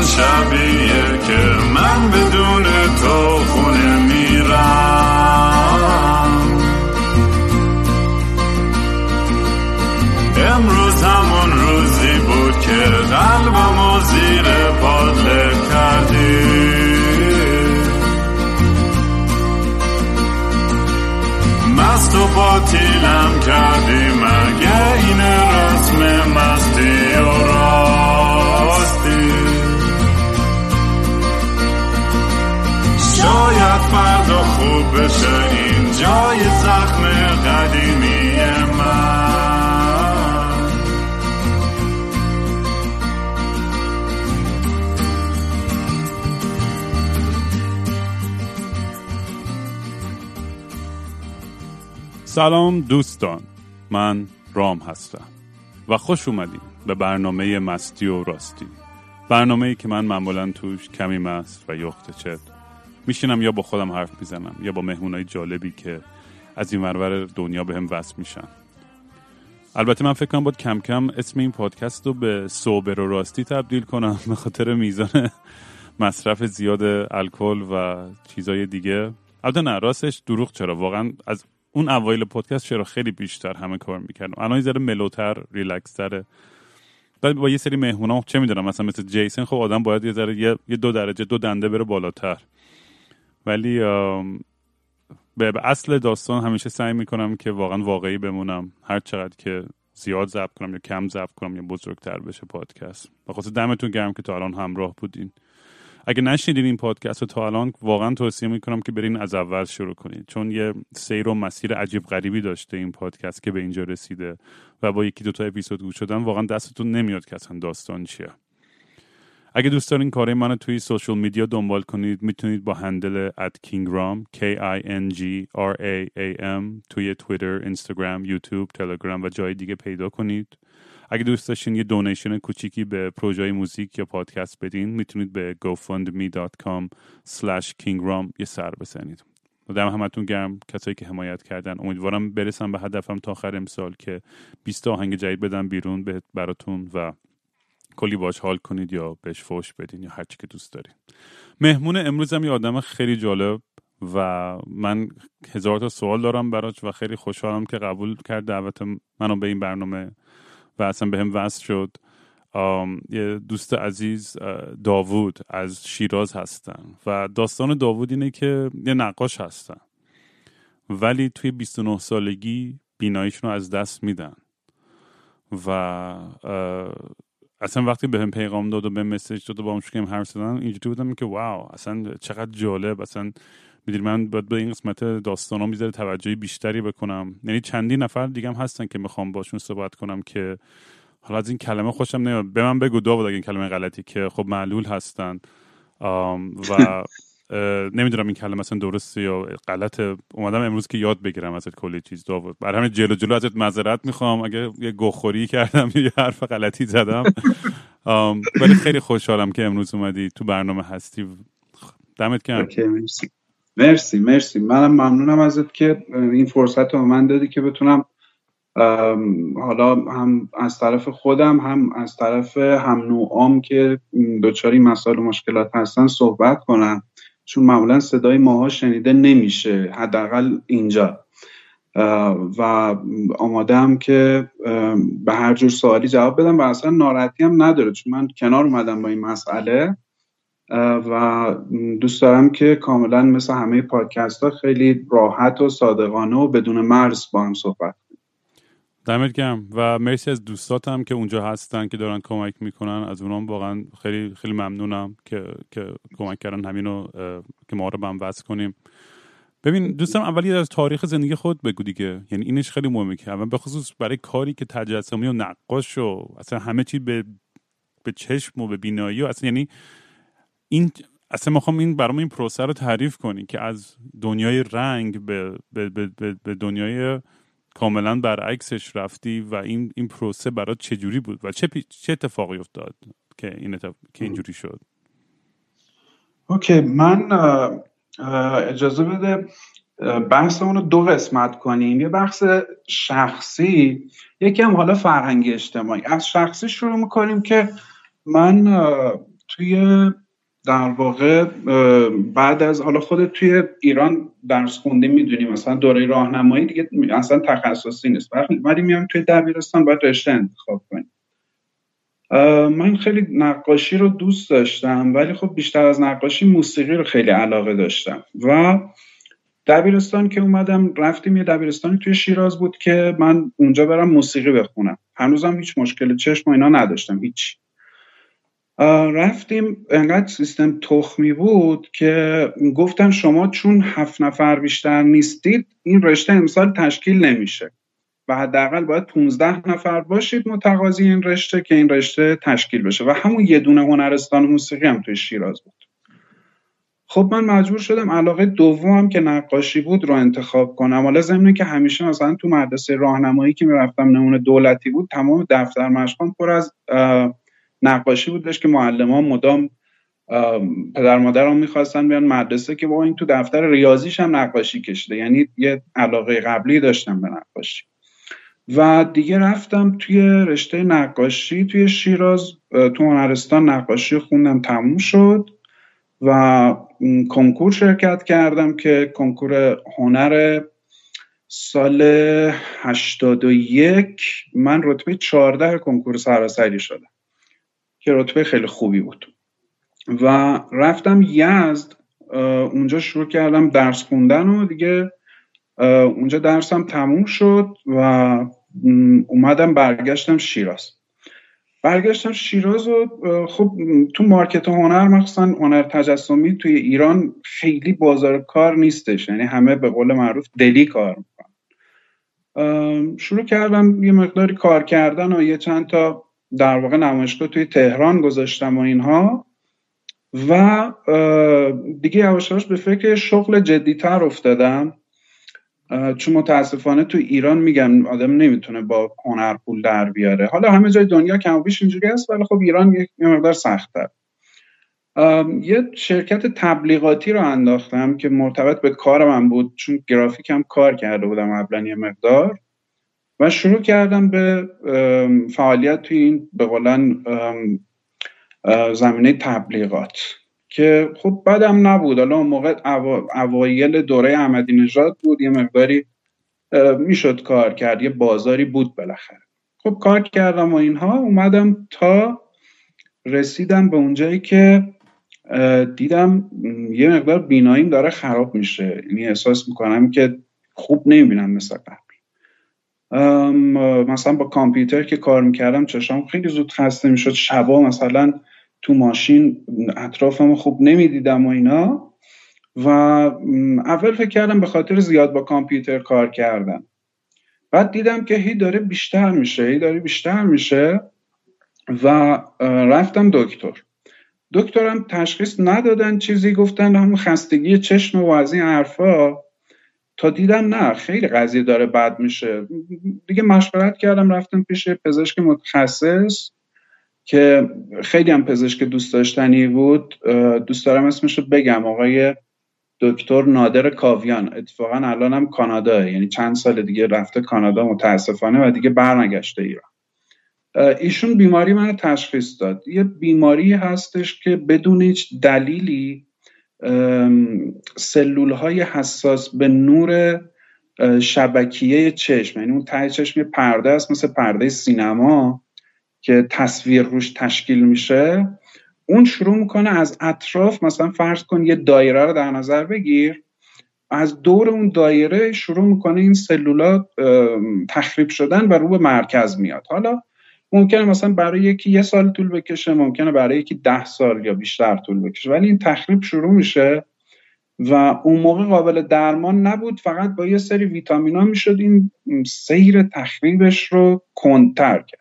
همون شبیه که من بدون سلام دوستان من رام هستم و خوش اومدیم به برنامه مستی و راستی. برنامه ای که من معمولا توش کمی مست و یخت چت میشینم یا با خودم حرف می‌زنم یا با مهمونای جالبی که از این ورور دنیا به هم وصل میشن. البته من فکر کنم باید کم کم اسم این پادکست رو به سوبر و راستی تبدیل کنم به خاطر میزان مصرف زیاد الکل و چیزای دیگه. البته نه راستش دروغ چرا؟ واقعا از اون اوایل پادکست چرا خیلی بیشتر همه کار می‌کردم الان یه ذره ملوتر ریلکس تره بعد با یه سری مهمونا چه می‌دونم مثلا مثل جیسن خب آدم باید یه ذره یه دو درجه دو دنده بره بالاتر. ولی به اصل داستان همیشه سعی می‌کنم که واقعا واقعی بمونم. هر چقدر که زیاد ضبط کنم یا کم ضبط کنم یا بزرگتر بشه پادکست. بخاطر دمتون گرم که تا الان همراه بودین. اگه نشنیدین این پادکست رو تا الان واقعا توصیه می‌کنم که برین از اول شروع کنید. چون یه سیر و مسیر عجیب غریبی داشته این پادکست که به اینجا رسیده و با یکی دوتا اپیزود گوش شدن واقعا دستتون نمیاد که اصلا داستان چیه. اگه دوست دارین کارهای منو توی سوشال میدیا دنبال کنید می‌تونید با هندل at kingram k i n g r a a m توی تویتر، اینستاگرام، یوتیوب، تلگرام و جای دیگه پیدا کنید. اگه دوست داشتین یه دونیشن کوچیکی به پروژه موزیک یا پادکست بدین می‌تونید به gofundme.com kingram یه سر بزنید. دم همتون گرم کسایی که حمایت کردن. امیدوارم برسم به هدفم تا آخر امسال که 20 آهنگ جدید بدم بیرون به براتون و کلی باش حال کنید یا بهش فوش بدین یا هرچی که دوست دارین. مهمون امروزم یه آدم خیلی جالب و من هزار تا سوال دارم براش و خیلی خوشحالم که قبول کرد دعوت منو به این برنامه و اصلا به هم وصل شد. یه دوست عزیز داوود از شیراز هستن و داستان داوود اینه که یه نقاش هستن. ولی توی 29 سالگی بیناییشون رو از دست میدن. و اصلا وقتی به هم پیغام داد و به مسیج داد و با هم شکیم حرف زدن اینجوری بودم که واو اصلا چقدر جالب اصلا می‌دونی من باید به این قسمت داستان ها می‌ذاره توجهی بیشتری بکنم. یعنی چندی نفر دیگه هستن که می‌خوام باشون صحبت کنم که حالا از این کلمه خوشم نمیاد به من بگو اگه این کلمه غلطی که خب معلول هستن. و نمی‌دونم این کلمه مثلا درسته یا غلطه. اومدم امروز که یاد بگیرم ازت کلی چیز داود برای همین جلو جلو ازت معذرت می‌خوام. اگه یه گوخوری کردم یا یه حرف غلطی زدم. ولی خیلی خوشحالم که امروز اومدی تو برنامه هستی. دمت گرم. مرسی مرسی. منم ممنونم ازت که این فرصت رو من دادی که بتونم حالا هم از طرف خودم هم از طرف هم نوعام که دچار مسائل و مشکلات هستن صحبت کنم. چون معمولا صدای ماها شنیده نمیشه حداقل اینجا. و آماده که به هر جور سوالی جواب بدم و اصلا ناراحتی هم نداره. چون من کنار اومدم با این مسئله. و دوست دارم که کاملا مثل همه پادکست ها خیلی راحت و صادقانه و بدون مرز با هم صحبت دمت گرم. و مرسی از دوستاتم که اونجا هستن که دارن کمک می‌کنن. از اونام واقعا خیلی خیلی ممنونم که که کمک کردن همینو که ما رو به هم وصل کنیم. ببین دوستم اولی از تاریخ زندگی خود بگو دیگه. یعنی اینش خیلی مهمه که اول به خصوص برای کاری که تجسمی و نقاش و اصلا همه چی به به چشم و به بینایی و اصلا یعنی این اصلا می‌خوام این برام این پروسه رو تعریف کنی که از دنیای رنگ به, به, به, به دنیای کاملا برعکسش رفتی و این این پروسه برات چجوری بود و چه چه اتفاقی افتاد که این که اینجوری شد؟ اوکی من اجازه بده بحث رو دو قسمت کنیم. یه بحث شخصی یکی هم حالا فرهنگی اجتماعی. از شخصی شروع می‌کنیم که من توی در واقع بعد از حالا خودت توی ایران درس خونده می‌دونی مثلا دوره راهنمایی دیگه اصلا تخصصی نیست. ولی میام توی دبیرستان باید رشته انتخاب کنیم من خیلی نقاشی رو دوست داشتم ولی خب بیشتر از نقاشی موسیقی رو خیلی علاقه داشتم. و دبیرستان که اومدم رفتیم یه دبیرستانی توی شیراز بود که من اونجا برم موسیقی بخونم. هنوزم هیچ مشکل چشم و اینا نداشتم هیچ. رفتیم انقدر سیستم تخمی بود که گفتن شما چون هفت نفر بیشتر نیستید این رشته امسال تشکیل نمیشه و حداقل باید 15 نفر باشید متقاضی این رشته که این رشته تشکیل بشه. و همون یه دونه هنرستان موسیقی هم توی شیراز بود. خب من مجبور شدم علاقه دومم که نقاشی بود رو انتخاب کنم. حالا ضمن که همیشه مثلا تو مدرسه راهنمایی که می‌رفتم نمونه دولتی بود تمام دفتر مشقام پر از نقاشی بودش که معلمان مدام پدر مادرم می‌خواستن بیان مدرسه که با این تو دفتر ریاضیش هم نقاشی کشیده. یعنی یه علاقه قبلی داشتم به نقاشی. و دیگه رفتم توی رشته نقاشی توی شیراز تو هنرستان نقاشی خوندم تموم شد و کنکور شرکت کردم که کنکور هنر سال 81 من رتبه 14 کنکور سراسری شدم. که رتبه خیلی خوبی بود. و رفتم یزد اونجا شروع کردم درس خوندن و دیگه اونجا درسم تموم شد و اومدم برگشتم شیراز. برگشتم شیراز و خب تو مارکت هنر مخصوصا هنر تجسمی توی ایران خیلی بازار کار نیستش. یعنی همه به قول معروف دلی کار می‌کنن. شروع کردم یه مقداری کار کردن و یه چند تا در واقع نمایشگاه توی تهران گذاشتم و اینها. و دیگه یواشاش به فکر شغل جدیتر افتادم. چون متاسفانه تو ایران میگم آدم نمی‌تونه با هنر پول در بیاره. حالا همه جای دنیا کم و بیش اینجوری هست ولی خب ایران یک مقدار سختتر. یه شرکت تبلیغاتی رو انداختم که مرتبط به کار من بود چون گرافیکم کار کرده بودم قبلا یه مقدار. و شروع کردم به فعالیت توی این به قولن زمینه تبلیغات که خب بدم نبود. حالا اون موقع اوایل دوره احمدی نژاد بود یه مقداری می‌شد کار کرد یه بازاری بود بالاخره. خب کار کردم و اینها اومدم تا رسیدم به اونجایی که دیدم یه مقدار بیناییم داره خراب میشه. یعنی احساس می‌کنم که خوب نمی‌بینم مثل قبل مثلا با کامپیوتر که کار می‌کردم چشام خیلی زود خسته می‌شد. شبا مثلا تو ماشین اطرافمو خوب نمی‌دیدم و اینا. و اول فکر کردم به خاطر زیاد با کامپیوتر کار کردن بعد دیدم که هی داره بیشتر میشه هی داره بیشتر میشه و رفتم دکتر. دکترم تشخیص ندادن چیزی گفتن همون خستگی چشم و از این حرفا. تا دیدم نه خیلی قضیه داره بد میشه. دیگه مشورت کردم رفتم پیش پزشک متخصص که خیلی هم پزشک دوست داشتنی بود. دوست دارم اسمش رو بگم آقای دکتر نادر کاویان. اتفاقا الان هم کانادا یعنی چند سال دیگه رفته کانادا متاسفانه و دیگه برنگشته ایران. ایشون بیماری من تشخیص داد. یه بیماری هستش که بدون هیچ دلیلی سلول های حساس به نور شبکیه چشم. یعنی اون ته چشم پرده است مثل پرده سینما که تصویر روش تشکیل میشه. اون شروع می‌کنه از اطراف مثلا فرض کن یه دایره رو در نظر بگیر. از دور اون دایره شروع می‌کنه این سلولات تخریب شدن و رو به مرکز میاد. حالا ممکنه مثلا برای یکی یه سال طول بکشه ممکنه برای یکی ده سال یا بیشتر طول بکشه. ولی این تخریب شروع میشه و اون موقع قابل درمان نبود. فقط با یه سری ویتامینا می‌شد این سیر تخریبش رو کندتر کرد.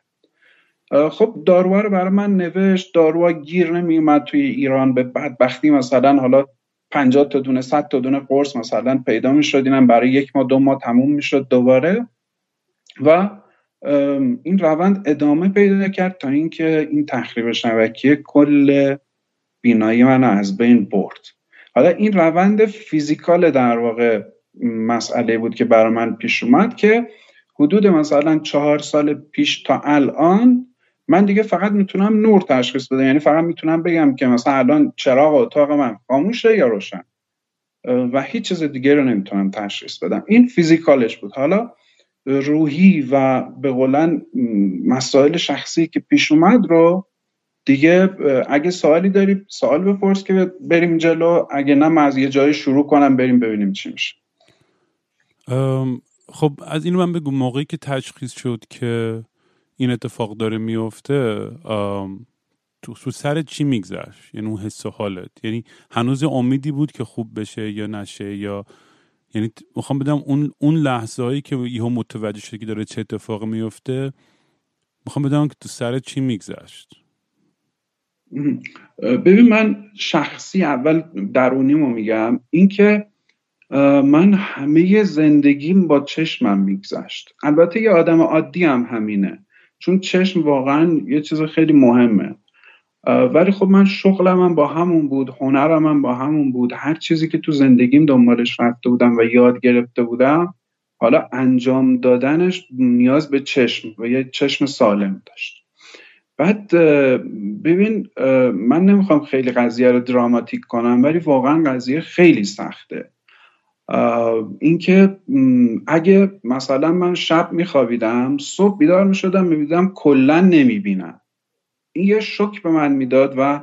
خب داروها رو برای من نوشت. داروها گیر نمیومد توی ایران. به بدبختی مثلا حالا 50 تا دونه 100 تا دونه قرص مثلا پیدا می‌شد. اینم برای یک ماه دو ماه تموم می‌شد دوباره. و این روند ادامه پیدا کرد تا اینکه این تخریب شبکیه کل بینایی من از بین برد. حالا این روند فیزیکال در واقع مسئله بود که برای من پیش اومد که حدود مثلا چهار سال پیش تا الان من دیگه فقط می‌تونم نور تشخیص بدم. یعنی فقط می‌تونم بگم که مثلا الان چراغ اتاق من خاموشه یا روشن. و هیچ چیز دیگه رو نمی‌تونم تشخیص بدم. این فیزیکالش بود. حالا روحی و به قولن مسائل شخصی که پیش اومد رو دیگه اگه سوالی داری سوال بپرس که بریم جلو اگه نه من از یه جای شروع کنم بریم ببینیم چی میشه. خب از اینو من بگو موقعی که تشخیص شد که این اتفاق داره میفته تو, سر چی میگذشت؟ یعنی اون حس حالت؟ یعنی هنوز امیدی بود که خوب بشه یا نشه یا یعنی می‌خوام بدم اون اون لحظه هایی که یهو متوجه شده که داره چه اتفاق میفته می‌خوام بدم که تو سر چی میگذشت. ببین من شخصی اول درونیمو میگم اینکه من همه زندگیم با چشمم میگذشت. البته یه آدم عادی هم همینه. چون چشم واقعا یه چیز خیلی مهمه. ولی خب من شغلم هم با همون بود هنرم هم با همون بود. هر چیزی که تو زندگیم دنبالش رفته بودم و یاد گرفته بودم حالا انجام دادنش نیاز به چشم و یه چشم سالم داشت. بعد ببین من نمی‌خوام خیلی قضیه رو دراماتیک کنم ولی واقعا قضیه خیلی سخته. اینکه اگه مثلا من شب میخوابیدم صبح بیدار می‌شدم می‌بینم کلا نمی‌بینم. یه شک به من می‌داد و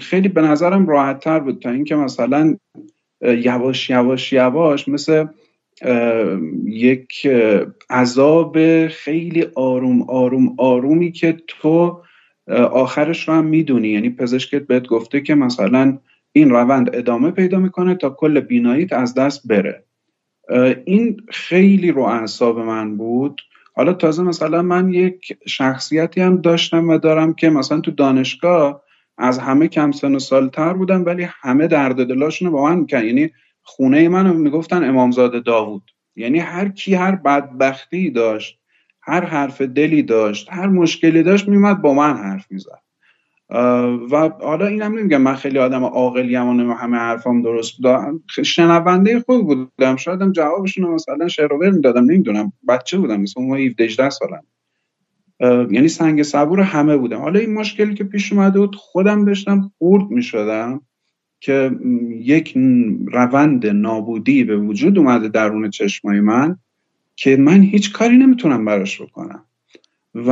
خیلی به نظرم راحت تر بود تا اینکه مثلا یواش یواش یواش مثل یک عذاب خیلی آروم آروم آرومی که تو آخرش رو هم می‌دونی. یعنی پزشکت بهت گفته که مثلا این روند ادامه پیدا می‌کنه تا کل بیناییت از دست بره. این خیلی رو اعصاب من بود. حالا تازه مثلا من یک شخصیتی هم داشتم و دارم که مثلا تو دانشگاه از همه کم سن و سالتر بودم ولی همه درد دلاشون با من میکن یعنی خونه من می‌گفتن امامزاده داوود. یعنی هر کی هر بدبختی داشت هر حرف دلی داشت هر مشکلی داشت میومد با من حرف می‌زد. و حالا اینم نمیگم من خیلی آدم عاقلی و همه حرفام درست بودم شنونده خوب بودم. شاید هم جوابشون مثلا شعر می‌دادم نمی‌دونم. بچه بودم مثلا اون 17 18 سالم. یعنی سنگ صبور همه بودم. حالا این مشکلی که پیش اومده بود خودم داشتم خورد می‌شدم که یک روند نابودی به وجود اومده درون چشمای من که من هیچ کاری نمی‌تونم براش بکنم. و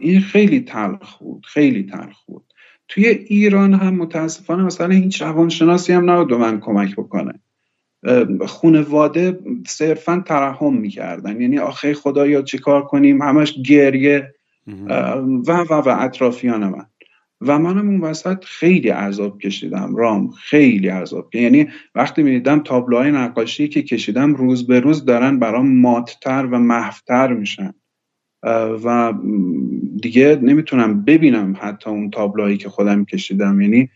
این خیلی تلخ بود خیلی تلخ بود. توی ایران هم متاسفانه مثلا هیچ روانشناسی هم نبود به من کمک بکنه. خونواده صرفا ترحم می‌کردن. یعنی آخه خدایا چیکار کنیم؟ همش گریه و و و اطرافیان من. و منم اون وسط خیلی عذاب کشیدم. رام خیلی عذاب یعنی وقتی می‌دیدم تابلوهای نقاشی که کشیدم روز به روز دارن برام ماتتر و محفتر میشن. و دیگه نمی‌تونم ببینم حتی اون تابلوهایی که خودم کشیدم. یعنی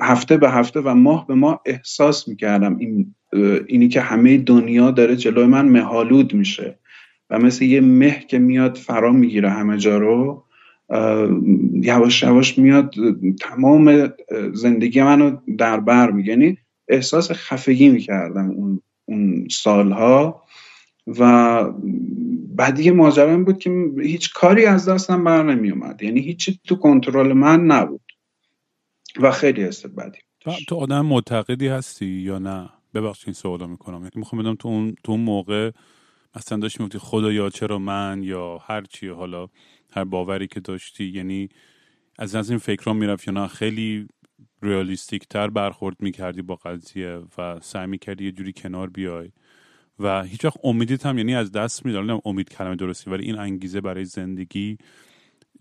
هفته به هفته و ماه به ماه احساس می‌کردم این اینی که همه دنیا داره جلوی من مهالود میشه و مثل یه مه که میاد فرا می‌گیره همه جا رو یواش یواش میاد تمام زندگی منو در بر میگه. یعنی احساس خفگی می‌کردم اون اون سالها. و بعد یه ماجرا بود که هیچ کاری از دستم بر نمی اومد. یعنی هیچی تو کنترل من نبود. و خیلی حس بدی تو آدم معتقدی هستی یا نه؟ ببخشید این سوالا می‌کنم. یعنی می‌خوام بدم تو اون تو اون موقع اصلا داشتی می‌گفتی خدا یا چرا من یا هر چی حالا هر باوری که داشتی. یعنی از از این فکرها می‌رفت یا نه؟ خیلی ریالیستیک تر برخورد می‌کردی با قضیه و سعی می‌کردی یه جوری کنار بیای. و هیچ وقت امیدیت هم یعنی از دست می‌داد امید کلمه درستی ولی این انگیزه برای زندگی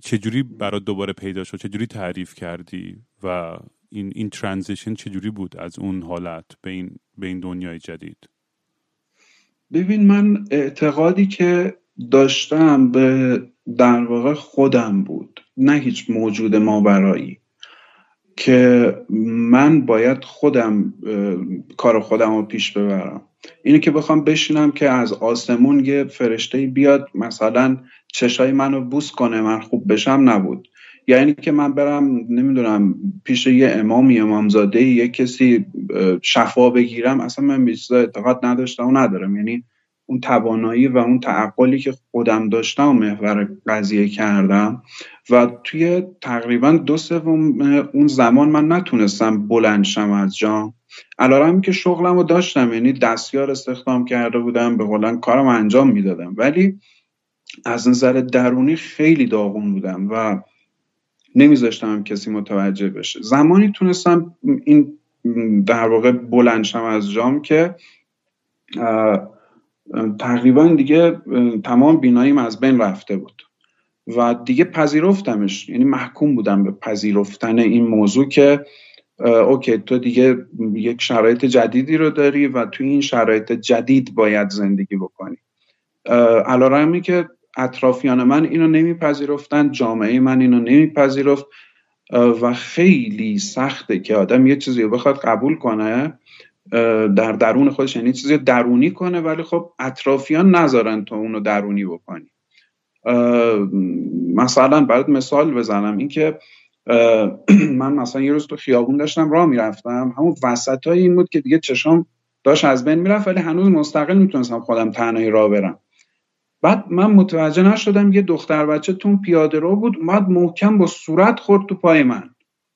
چجوری برای دوباره پیدا شد؟ چجوری تعریف کردی؟ و این این ترانزیشن چجوری بود از اون حالت به این به این دنیای جدید؟ ببین من اعتقادی که داشتم به در واقع خودم بود نه هیچ موجود ما برایی که من باید خودم کار خودم رو پیش ببرم. اینه که بخوام بشینم که از آسمون یه فرشته بیاد مثلا چشای منو بوس کنه من خوب بشم نبود. یعنی که من برم نمی‌دونم پیش یه امامی امامزاده یه کسی شفا بگیرم اصلا من به اعتقاد نداشتم و ندارم. یعنی اون توانایی و اون تعقلی که خودم داشتم و محور قضیه کردم و توی تقریبا دو سوم اون زمان من نتونستم بلند شم از جام. علارم که شغلم رو داشتم یعنی دستیار استخدام کرده بودم به قولن کارم انجام می‌دادم. ولی از نظر درونی خیلی داغون بودم و نمیذاشتم کسی متوجه بشه. زمانی تونستم این در واقع بلندشم از جام که تقریبا دیگه تمام بیناییم از بین رفته بود. و دیگه پذیرفتمش. یعنی محکوم بودم به پذیرفتن این موضوع که اوکی تو دیگه یک شرایط جدیدی رو داری و توی این شرایط جدید باید زندگی بکنی. علا که اطرافیان من اینو نمیپذیرفتن جامعه من اینو نمیپذیرفت. و خیلی سخته که آدم یه چیزی رو بخواد قبول کنه. در درون خودش یعنی چیزی درونی کنه ولی خب اطرافیان نذارن تو اونو درونی بکنی. مثلا برات مثال بزنم اینکه من مثلا یه روز تو خیابون داشتم راه می‌رفتم. همون وسط های این بود که دیگه چشام داشت از بین می‌رفت ولی هنوز مستقل می‌تونستم خودم تنهایی راه برم. بعد من متوجه نشدم یه دختر بچه تون پیاده رو بود اومد محکم با صورت خورد تو پای من.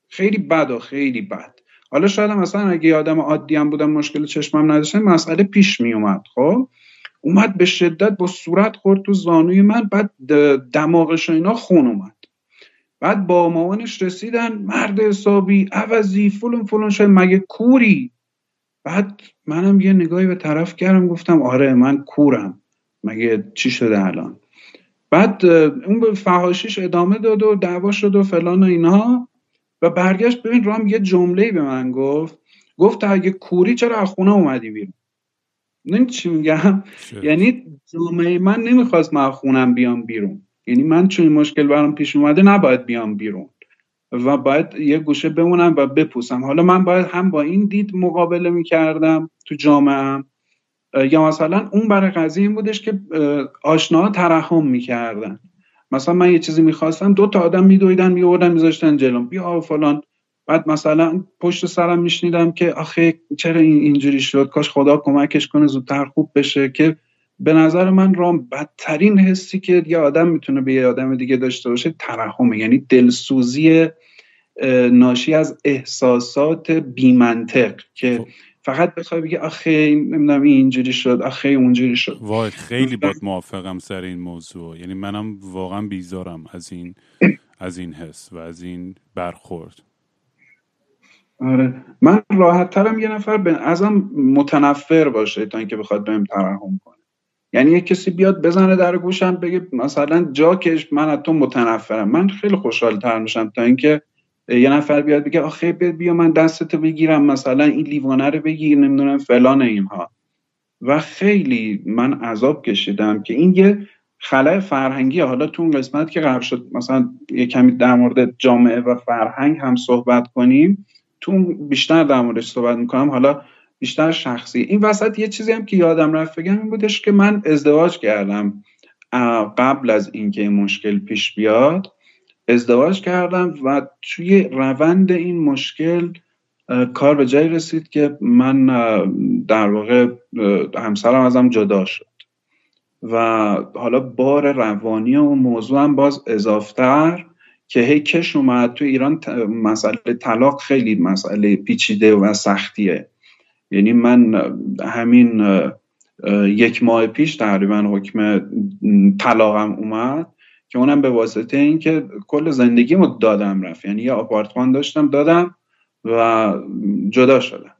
خیلی بد و خیلی بد. حالا شاید مثلا اگه آدم عادی هم بودم مشکل چشمم نداشتم مسئله پیش می اومد خب؟ اومد به شدت با صورت خورد تو زانوی من بعد دماغش اینا خون اومد. بعد با مامانش رسیدن مرد حسابی عوضی فلون فلون شد مگه کوری؟ بعد منم یه نگاهی به طرف کردم گفتم آره من کورم. مگه چی شده الان؟ بعد اون به فهاشیش ادامه داد و دعوا شد و فلان و اینها و برگشت ببین رام یه جمله به من گفت. گفت اگه کوری چرا از خونه اومدی بیرون؟ نه چی میگم؟ یعنی جامعه من نمی‌خواست من خونم بیام بیرون. یعنی من چون این مشکل برام پیش اومده نباید بیام بیرون. و باید یه گوشه بمونم و بپوسم. حالا من باید هم با این دید مقابله می‌کردم تو جامعه یا مثلا اون برای قضیه این بودش که آشناها ترحم می‌کردن. مثلا من یه چیزی می‌خواستم دو تا آدم میدویدن میوردن میذاشتن جلوم بیا فلان. بعد مثلا پشت سرم میشنیدم که آخه چرا این اینجوری شد؟ کاش خدا کمکش کنه زودتر خوب بشه. که به نظر من رام بدترین حسی که یه آدم می‌تونه به یه آدم دیگه داشته باشه ترحمه. یعنی دلسوزی ناشی از احساسات بیمنطق که خب. فقط بخوای بگی آخه نمی‌دونم این اینجوری شد آخه اونجوری شد. وای خیلی باد موافقم سر این موضوع. یعنی منم واقعا بیزارم از این از این حس و از این برخورد. آره. من راحت ترم یه نفر به ازم متنفر باشه تا اینکه بخواد بهم ترحم کنه. یعنی یه کسی بیاد بزنه در گوشم بگه مثلا جاکش من از تو متنفرم. من خیلی خوشحال تر میشم تا اینکه یه نفر بیاد بگه آخه بیا من دستتو بگیرم مثلا این لیوانه رو بگیر نمی‌دونم فلان اینها. و خیلی من عذاب کشیدم که این یه خلای فرهنگی حالا تو اون قسمت که قرار شد مثلا یه کمی در مورد جامعه و فرهنگ هم صحبت کنیم تو بیشتر در موردش صحبت می‌کنم. حالا بیشتر شخصی. این وسط یه چیزی هم که یادم رفت بگم این بودش که من ازدواج کردم قبل از اینکه این مشکل پیش بیاد. ازدواج کردم و توی روند این مشکل کار به جایی رسید که من در واقع همسرم ازم جدا شد. و حالا بار روانی و موضوع هم باز اضافتر که هی کش اومد. تو ایران مسئله طلاق خیلی مسئله پیچیده و سختیه. یعنی من همین یک ماه پیش تقریبا حکم طلاقم اومد. که اونم به واسطه اینکه کل زندگیمو دادم رفت. یعنی یه آپارتمان داشتم دادم و جدا شدم.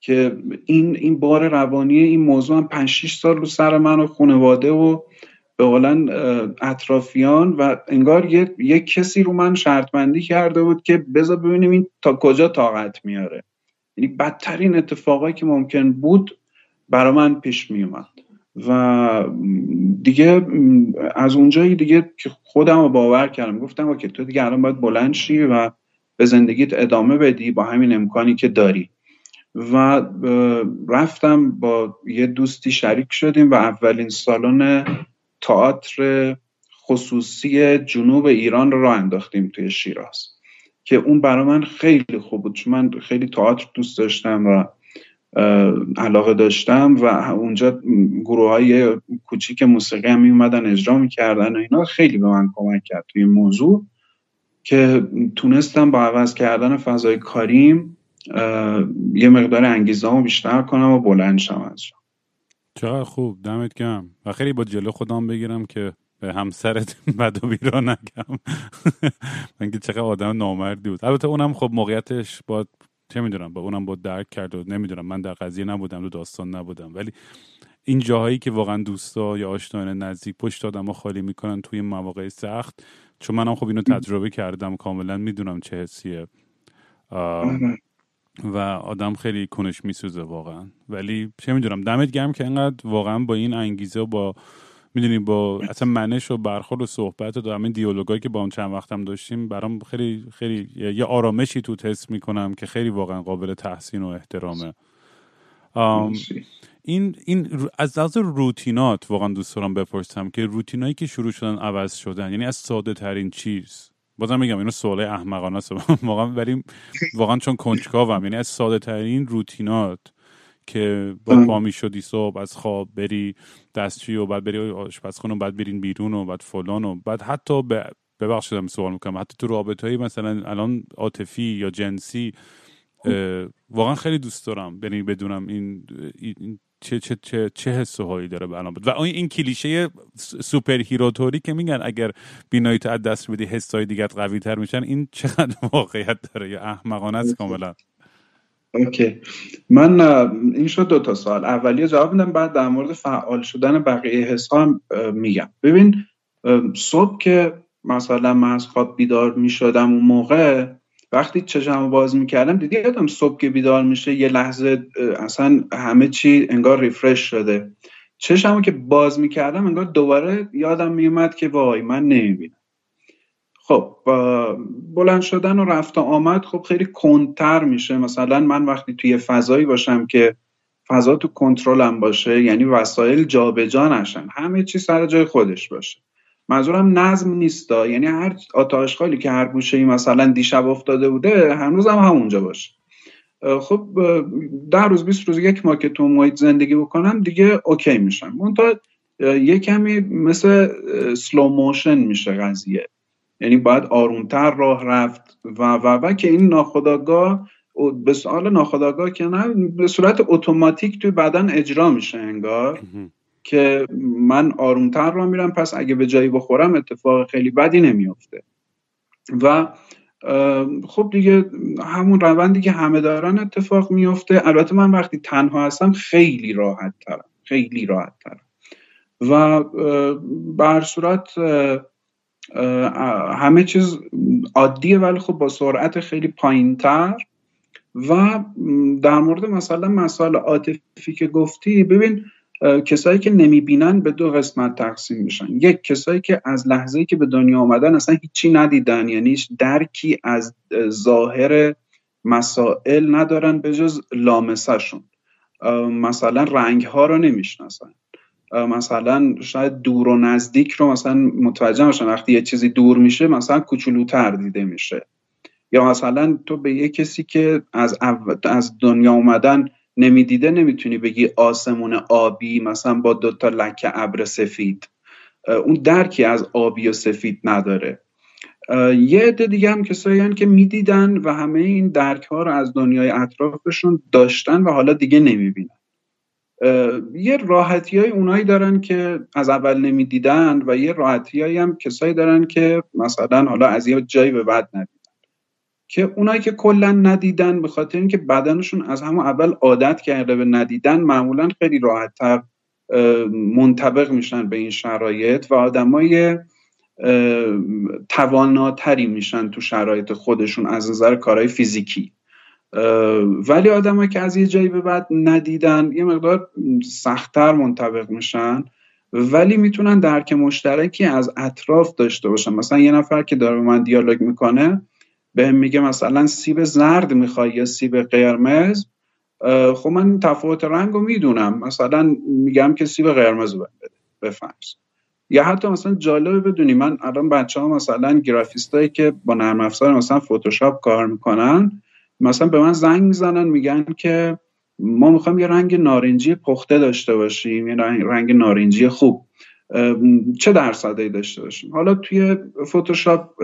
که این این بار روانی این موضوع هم 5 6 سال رو سر من و خانواده و به قولن اطرافیان و انگار یه, یه کسی رو من شرط بندی کرده بود که بذار ببینیم این تا کجا طاقت میاره. یعنی بدترین اتفاقایی که ممکن بود برا من پیش می اومد و دیگه از اونجایی دیگه که خودم رو باور کردم گفتم که تو دیگه الان باید بلند شی و به زندگیت ادامه بدی با همین امکانی که داری. و رفتم با یه دوستی شریک شدیم و اولین سالن تئاتر خصوصی جنوب ایران رو انداختیم توی شیراز که اون برای من خیلی خوب بود چون من خیلی تئاتر دوست داشتم و علاقه داشتم و اونجا گروه های کوچیک موسیقی هم اومدن اجرا می‌کردن و اینا. خیلی به من کمک کرد توی این موضوع که تونستم با عوض کردن فضای کاریم یه مقدار انگیزه رو بیشتر کنم و بلند شم از چقدر خوب دمت گم و خیلی با جلو خودم بگیرم که به همسرت بد و بیرا نگم. من که چقدر آدم نامردی بود. البته اونم خب موقعیتش با چه می‌دونم با اونم با درک کرد و نمی‌دونم من در قضیه نبودم و داستان نبودم. ولی این جاهایی که واقعا دوستا یا آشنایان نزدیک پشت آدم خالی می‌کنن توی مواقع سخت چون منم خب اینو تجربه کردم کاملا می‌دونم چه حسیه. و آدم خیلی کنش میسوزه واقعا. ولی چه می‌دونم دمت گرم که انقدر واقعا با این انگیزه و با می‌دونیم با اصلا منش و برخورد و صحبت و همین دیالوگایی که با هم چند وقتم داشتیم برام خیلی خیلی یه آرامشی تو تست می‌کنم که خیلی واقعا قابل تحسین و احترامه. این این از لحاظ روتینات واقعا دوست دارم بپرسم که روتینایی که شروع شدن عوض شدن یعنی از ساده ترین چیز؟ بازم میگم اینو سوال احمقانه است. واقعا بریم واقعا چون کنجکاوم یعنی از ساده ترین روتینات که با پا شدی صبح از خواب بری دستشوی و بعد بری آشپزخونه و بعد برین بیرون و بعد فلان و بعد حتی به ببخشید سوال می‌کنم. حتی تو رابطه های مثلا الان عاطفی یا جنسی واقعا خیلی دوست دارم. یعنی بدونم این, این چه چه چه چه حس هایی داره الان. و این کلیشه سوپر هیروتوری که میگن اگر بینایی تو از دست بدی حسای دیگه قوی تر میشن این چقدر واقعیت داره؟ یا احمقانه است کاملا. اوکی. من این شد دو تا سال اولی جواب میدم بعد در مورد فعال شدن بقیه حس هم میگم. ببین صبح که مثلا من از خواب بیدار می‌شدم اون موقع وقتی چشم باز می‌کردم دیدی یادم صبح که بیدار میشه یه لحظه اصلا همه چی انگار ریفرش شده. چشمو که باز می‌کردم انگار دوباره یادم میومد که وای من نمی‌بینم. خب بلند شدن و رفت و آمد خب خیلی کنتر میشه. مثلا من وقتی توی فضایی باشم که فضا تو کنترلم باشه یعنی وسایل جابجا نشن همه چی سر جای خودش باشه. منظورم نظم نیستا یعنی هر آتاشخالی که هر گوشه مثلا دیشب افتاده بوده هنوز هم همونجا باشه. خب در روز 20 روز یک ما که تو محیط زندگی بکنم دیگه اوکی میشم. تا یه کمی مثل سلو موشن میشه قضیه. یعنی باید آرومتر راه رفت و و و که این ناخداگاه به سوال ناخداگاه که نه به صورت اتوماتیک توی بدن اجرا میشه انگار که من آرومتر را میرم پس اگه به جایی بخورم اتفاق خیلی بدی نمیافته. و خب دیگه همون روندی که همه دارن اتفاق میفته البته من وقتی تنها هستم خیلی راحت ترم خیلی راحت ترم. و بر صورت همه چیز عادیه ولی خب با سرعت خیلی پایین تر و در مورد مثلا مسائل عاطفی که گفتی ببین کسایی که نمی‌بینن به دو قسمت تقسیم میشن. یک کسایی که از لحظه که به دنیا آمدن اصلا هیچی ندیدن یعنی درکی از ظاهر مسائل ندارن به جز لامسهشون. مثلا رنگ ها رو نمی‌شناسن. مثلا شاید دور و نزدیک رو مثلا متوجه باشن وقتی یه چیزی دور میشه مثلا کوچولوتر دیده میشه. یا مثلا تو به یه کسی که از, از دنیا اومدن نمی‌دیده نمی‌تونی بگی آسمون آبی مثلا با دوتا لکه ابر سفید. اون درکی از آبی و سفید نداره. یه عده دیگه هم کسایی که می‌دیدن و همه این درک ها رو از دنیای اطرافشون داشتن و حالا دیگه نمی‌بینن. یه راحتی های اونایی دارن که از اول نمی‌دیدن و یه راحتی هم کسایی دارن که مثلا حالا از یه جایی به بعد ندیدن. که اونایی که کلا ندیدن به خاطر اینکه بدنشون از همون اول عادت کرده به ندیدن معمولا خیلی راحتتر منطبق میشن به این شرایط و آدمای تواناتری میشن تو شرایط خودشون از نظر کارهای فیزیکی. ولی آدمایی که از یه جایی به بعد ندیدن یه مقدار سختتر منطبق میشن ولی می‌تونن درک مشترکی از اطراف داشته باشن. مثلا یه نفر که داره من دیالوگ می‌کنه به میگه مثلا سیب زرد می‌خوای یا سیب قرمز؟ خب من تفاوت رنگ رو می‌دونم. مثلا میگم که سیب قرمز رو بده یا حتی مثلا جالبه بدونی من الان بچه ها مثلا گرافیست که با نرم افزار مثلا فتوشاپ کار می‌کنن مثلا به من زنگ می‌زنن میگن که ما می‌خوایم یه رنگ نارنجی پخته داشته باشیم یه رنگ نارنجی خوب. چه درصدی داشته باشیم؟ حالا توی فتوشاپ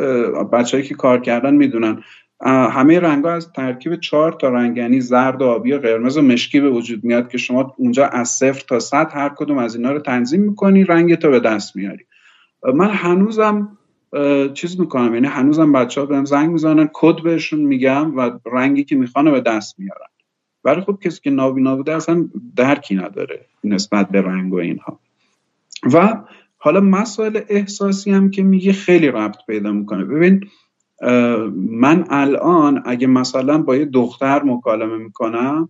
بچههایی که کار کردن می‌دونن همه رنگ از ترکیب چهار تا رنگ یعنی زرد و آبی و قرمز و مشکی به وجود میاد که شما اونجا از صفر تا صد هر کدوم از اینا رو تنظیم می‌کنی رنگ تو به دست میاری. من هنوزم چیز می‌کنم. یعنی هنوزم بچه ها بهم زنگ می‌زنن کد بهشون میگم و رنگی که می‌خوانه به دست میارن. ولی خب کسی که نابینا بوده اصلا درکی نداره نسبت به رنگ و اینها. و حالا مسائل احساسی هم که میگه خیلی ربط پیدا می‌کنه. ببین من الان اگه مثلا با یه دختر مکالمه می‌کنم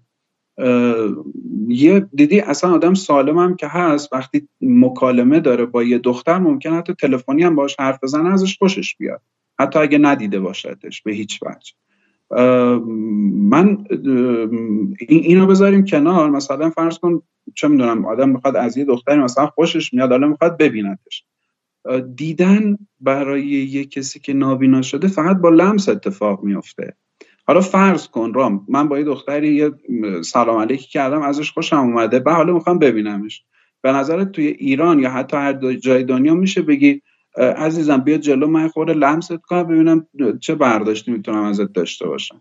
یه دیدی اصلا آدم سالمم که هست وقتی مکالمه داره با یه دختر ممکن حتی تلفنی هم باش حرف بزنه ازش خوشش بیاد. حتی اگه ندیده باشدش به هیچ وجه. من اینو بذاریم کنار. مثلا فرض کن چه می‌دونم آدم می‌خواد از یه دختری مثلا خوشش میاد حالا می‌خواد ببیندش. دیدن برای یه کسی که نابینا شده فقط با لمس اتفاق میفته حالا فرض کن رام من با یه دختری یه سلام علیکی کردم ازش خوشم اومده. به حالا می‌خوام ببینمش. به نظرت توی ایران یا حتی هر جای دنیا میشه بگی عزیزم بیا جلو من خورده لمست کنم ببینم چه برداشتی می‌تونم ازت داشته باشم.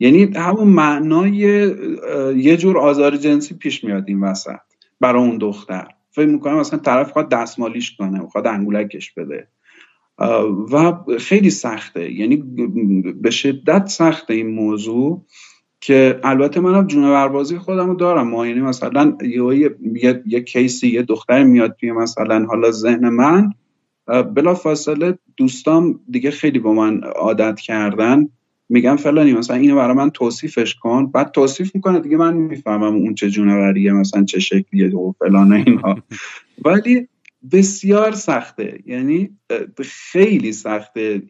یعنی همون معنای یه جور آزار جنسی پیش میاد این وسط برای اون دختر. فکر می‌کنم مثلا طرف خواهد دستمالیش کنه خواهد انگولکش بده. و خیلی سخته. یعنی به شدت سخته این موضوع که البته منم جونوربازی خودم رو دارم. ما یعنی مثلا یه, یه،, یه کیسی یه دختر میاد توی مثلا حالا ذهن من. بلا فاصله دوستام دیگه خیلی با من عادت کردن. میگم فلانی مثلا اینو برای من توصیفش کن. بعد توصیف می‌کنه دیگه من می‌فهمم اون چه جونوریه مثلا چه شکلیه و فلان اینها ولی بسیار سخته. یعنی خیلی سخته.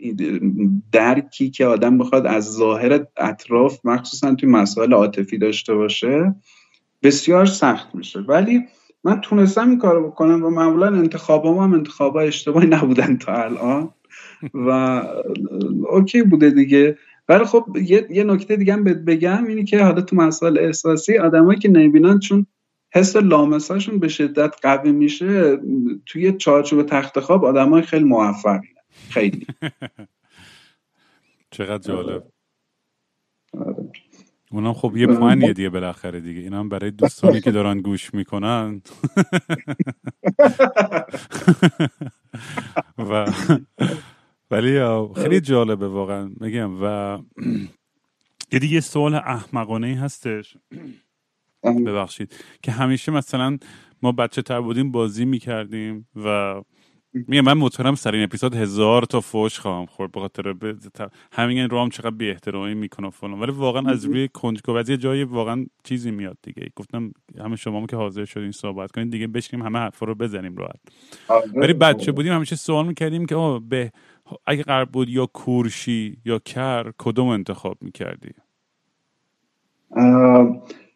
درکی که آدم بخواد از ظاهر اطراف مخصوصا توی مسائل عاطفی داشته باشه بسیار سخت میشه. ولی من تونستم این کارو بکنم و معمولا انتخابام هم انتخاب اشتباهی نبودن تا الان. و اوکی بوده دیگه. ولی خب یه, یه نکته دیگه هم بگم اینی که حالا تو مسائل احساسی آدمایی که نمی‌بینن چون حس لامساشون به شدت قوی میشه توی چارچوب تخت خواب آدمای خیلی موفقی. خیلی. چقدر جالب. آره. اونم خب یه پوانیه دیگه بالاخره دیگه. اینم برای دوستانی که دارن گوش می‌کنن. و ولی خیلی جالبه واقعا. میگم و یه دیگه سوال احمقانه هستش. ببخشید. که همیشه مثلا ما بچه تر بودیم بازی می‌کردیم و میگم من مطمئنم سر این اپیزود هزار تا فوش خواهم خورد به خاطر همین رام چقدر بی احترامی می‌کنه فلان. ولی واقعا از روی کنجکاوی از یه جایی واقعا چیزی میاد دیگه. گفتم همه شما که حاضر شدین صحبت کنید دیگه بشینیم همه حرفا رو بزنیم راحت. آره، ولی بچه بودیم همیشه سوال می‌کردیم که به اگه قرار بود یا کورشی یا کر کدوم انتخاب می‌کردی؟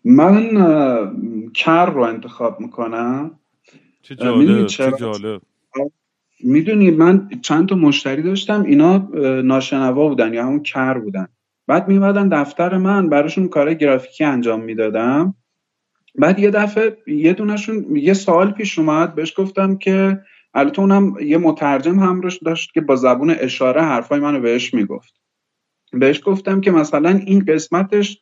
من کر رو انتخاب می‌کنم. چه جالب چه جالب. می‌دونی من چند تا مشتری داشتم اینا ناشنوا بودن یا همون کر بودن. بعد میمدن دفتر من براشون کار گرافیکی انجام می‌دادم. بعد یه دفعه یه دونشون یه سوال پیش اومد بهش گفتم که البته اونم یه مترجم هم داشت که با زبون اشاره حرفای منو بهش می‌گفت. بهش گفتم که مثلا این قسمتش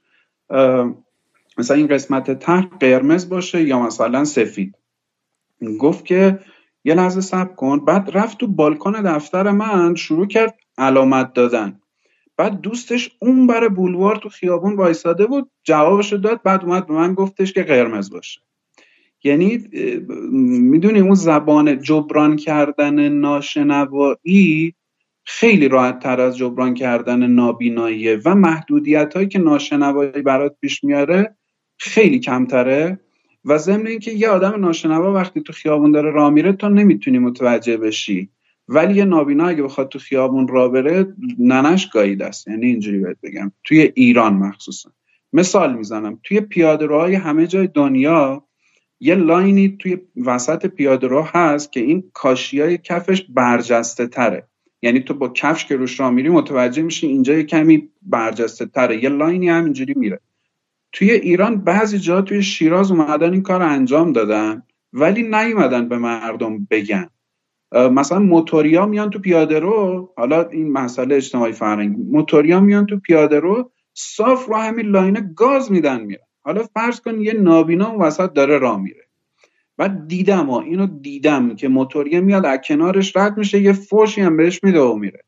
مثلا این قسمت ته قرمز باشه یا مثلا سفید. گفت که یه لحظه صبر کن. بعد رفت تو بالکن دفتر من شروع کرد علامت دادن. بعد دوستش اون بر بولوار تو خیابون وایساده بود جوابشو داد بعد اومد به من گفتش که قرمز باشه. یعنی می‌دونی اون زبان جبران کردن ناشنوایی خیلی راحت تر از جبران کردن نابیناییه و محدودیت هایی که ناشنوایی برات پیش میاره خیلی کمتره و ضمن اینکه یه آدم ناشنوا وقتی تو خیابون داره راه میره تو نمی‌تونی متوجه بشی. ولی یه نابینا اگه بخواد تو خیابون راه بره ننش گایید است یعنی اینجوری بهت بگم. توی ایران مخصوصا. مثال می‌زنم. توی پیاده همه جای دنیا یه لاینی توی وسط پیاده رو هست که این کاشیای کفش برجسته تره. یعنی تو با کفش که روش راه میری متوجه میشی اینجا یه کمی برجسته تره. یه لاینی همینجوری میره. توی ایران بعضی جا توی شیراز اومدن این کار انجام دادن ولی نیومدن به مردم بگن. مثلا موتوریا میان تو پیاده رو حالا این مسئله اجتماعی فرهنگی موتوریا میان تو پیاده رو صاف رو همین لاینه گاز میدن میره حالا فرض کن یه نابینا اون وسط داره راه میره. بعد دیدم ها اینو دیدم که موتوریه میاد از کنارش رد میشه یه فوشی هم بهش میده و میره.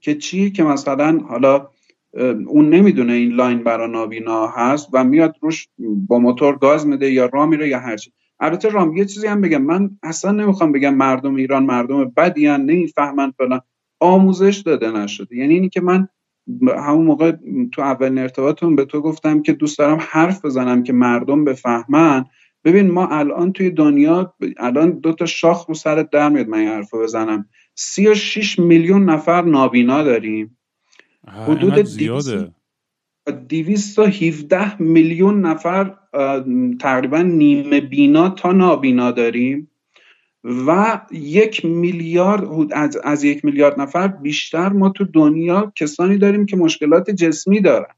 که چی؟ که مثلا حالا اون نمی‌دونه این لاین برا نابینا هست و میاد روش با موتور گاز میده یا راه میره یا هر چی. البته رام یه چیزی هم بگم. من اصلا نمی‌خوام بگم مردم ایران مردم بدی نه نمی‌فهمن فلان. آموزش داده نشده. یعنی اینی که من همون موقع تو اول ارتباطمون به تو گفتم که دوست دارم حرف بزنم که مردم بفهمن. ببین ما الان توی دنیا الان دو تا شاخ رو سرت در میاد من این حرف بزنم. 36 میلیون نفر نابینا داریم. حدود زیاده. 217 میلیون نفر تقریبا نیمه بینا تا نابینا داریم و یک میلیارد از, از یک میلیارد نفر بیشتر ما تو دنیا کسانی داریم که مشکلات جسمی دارن.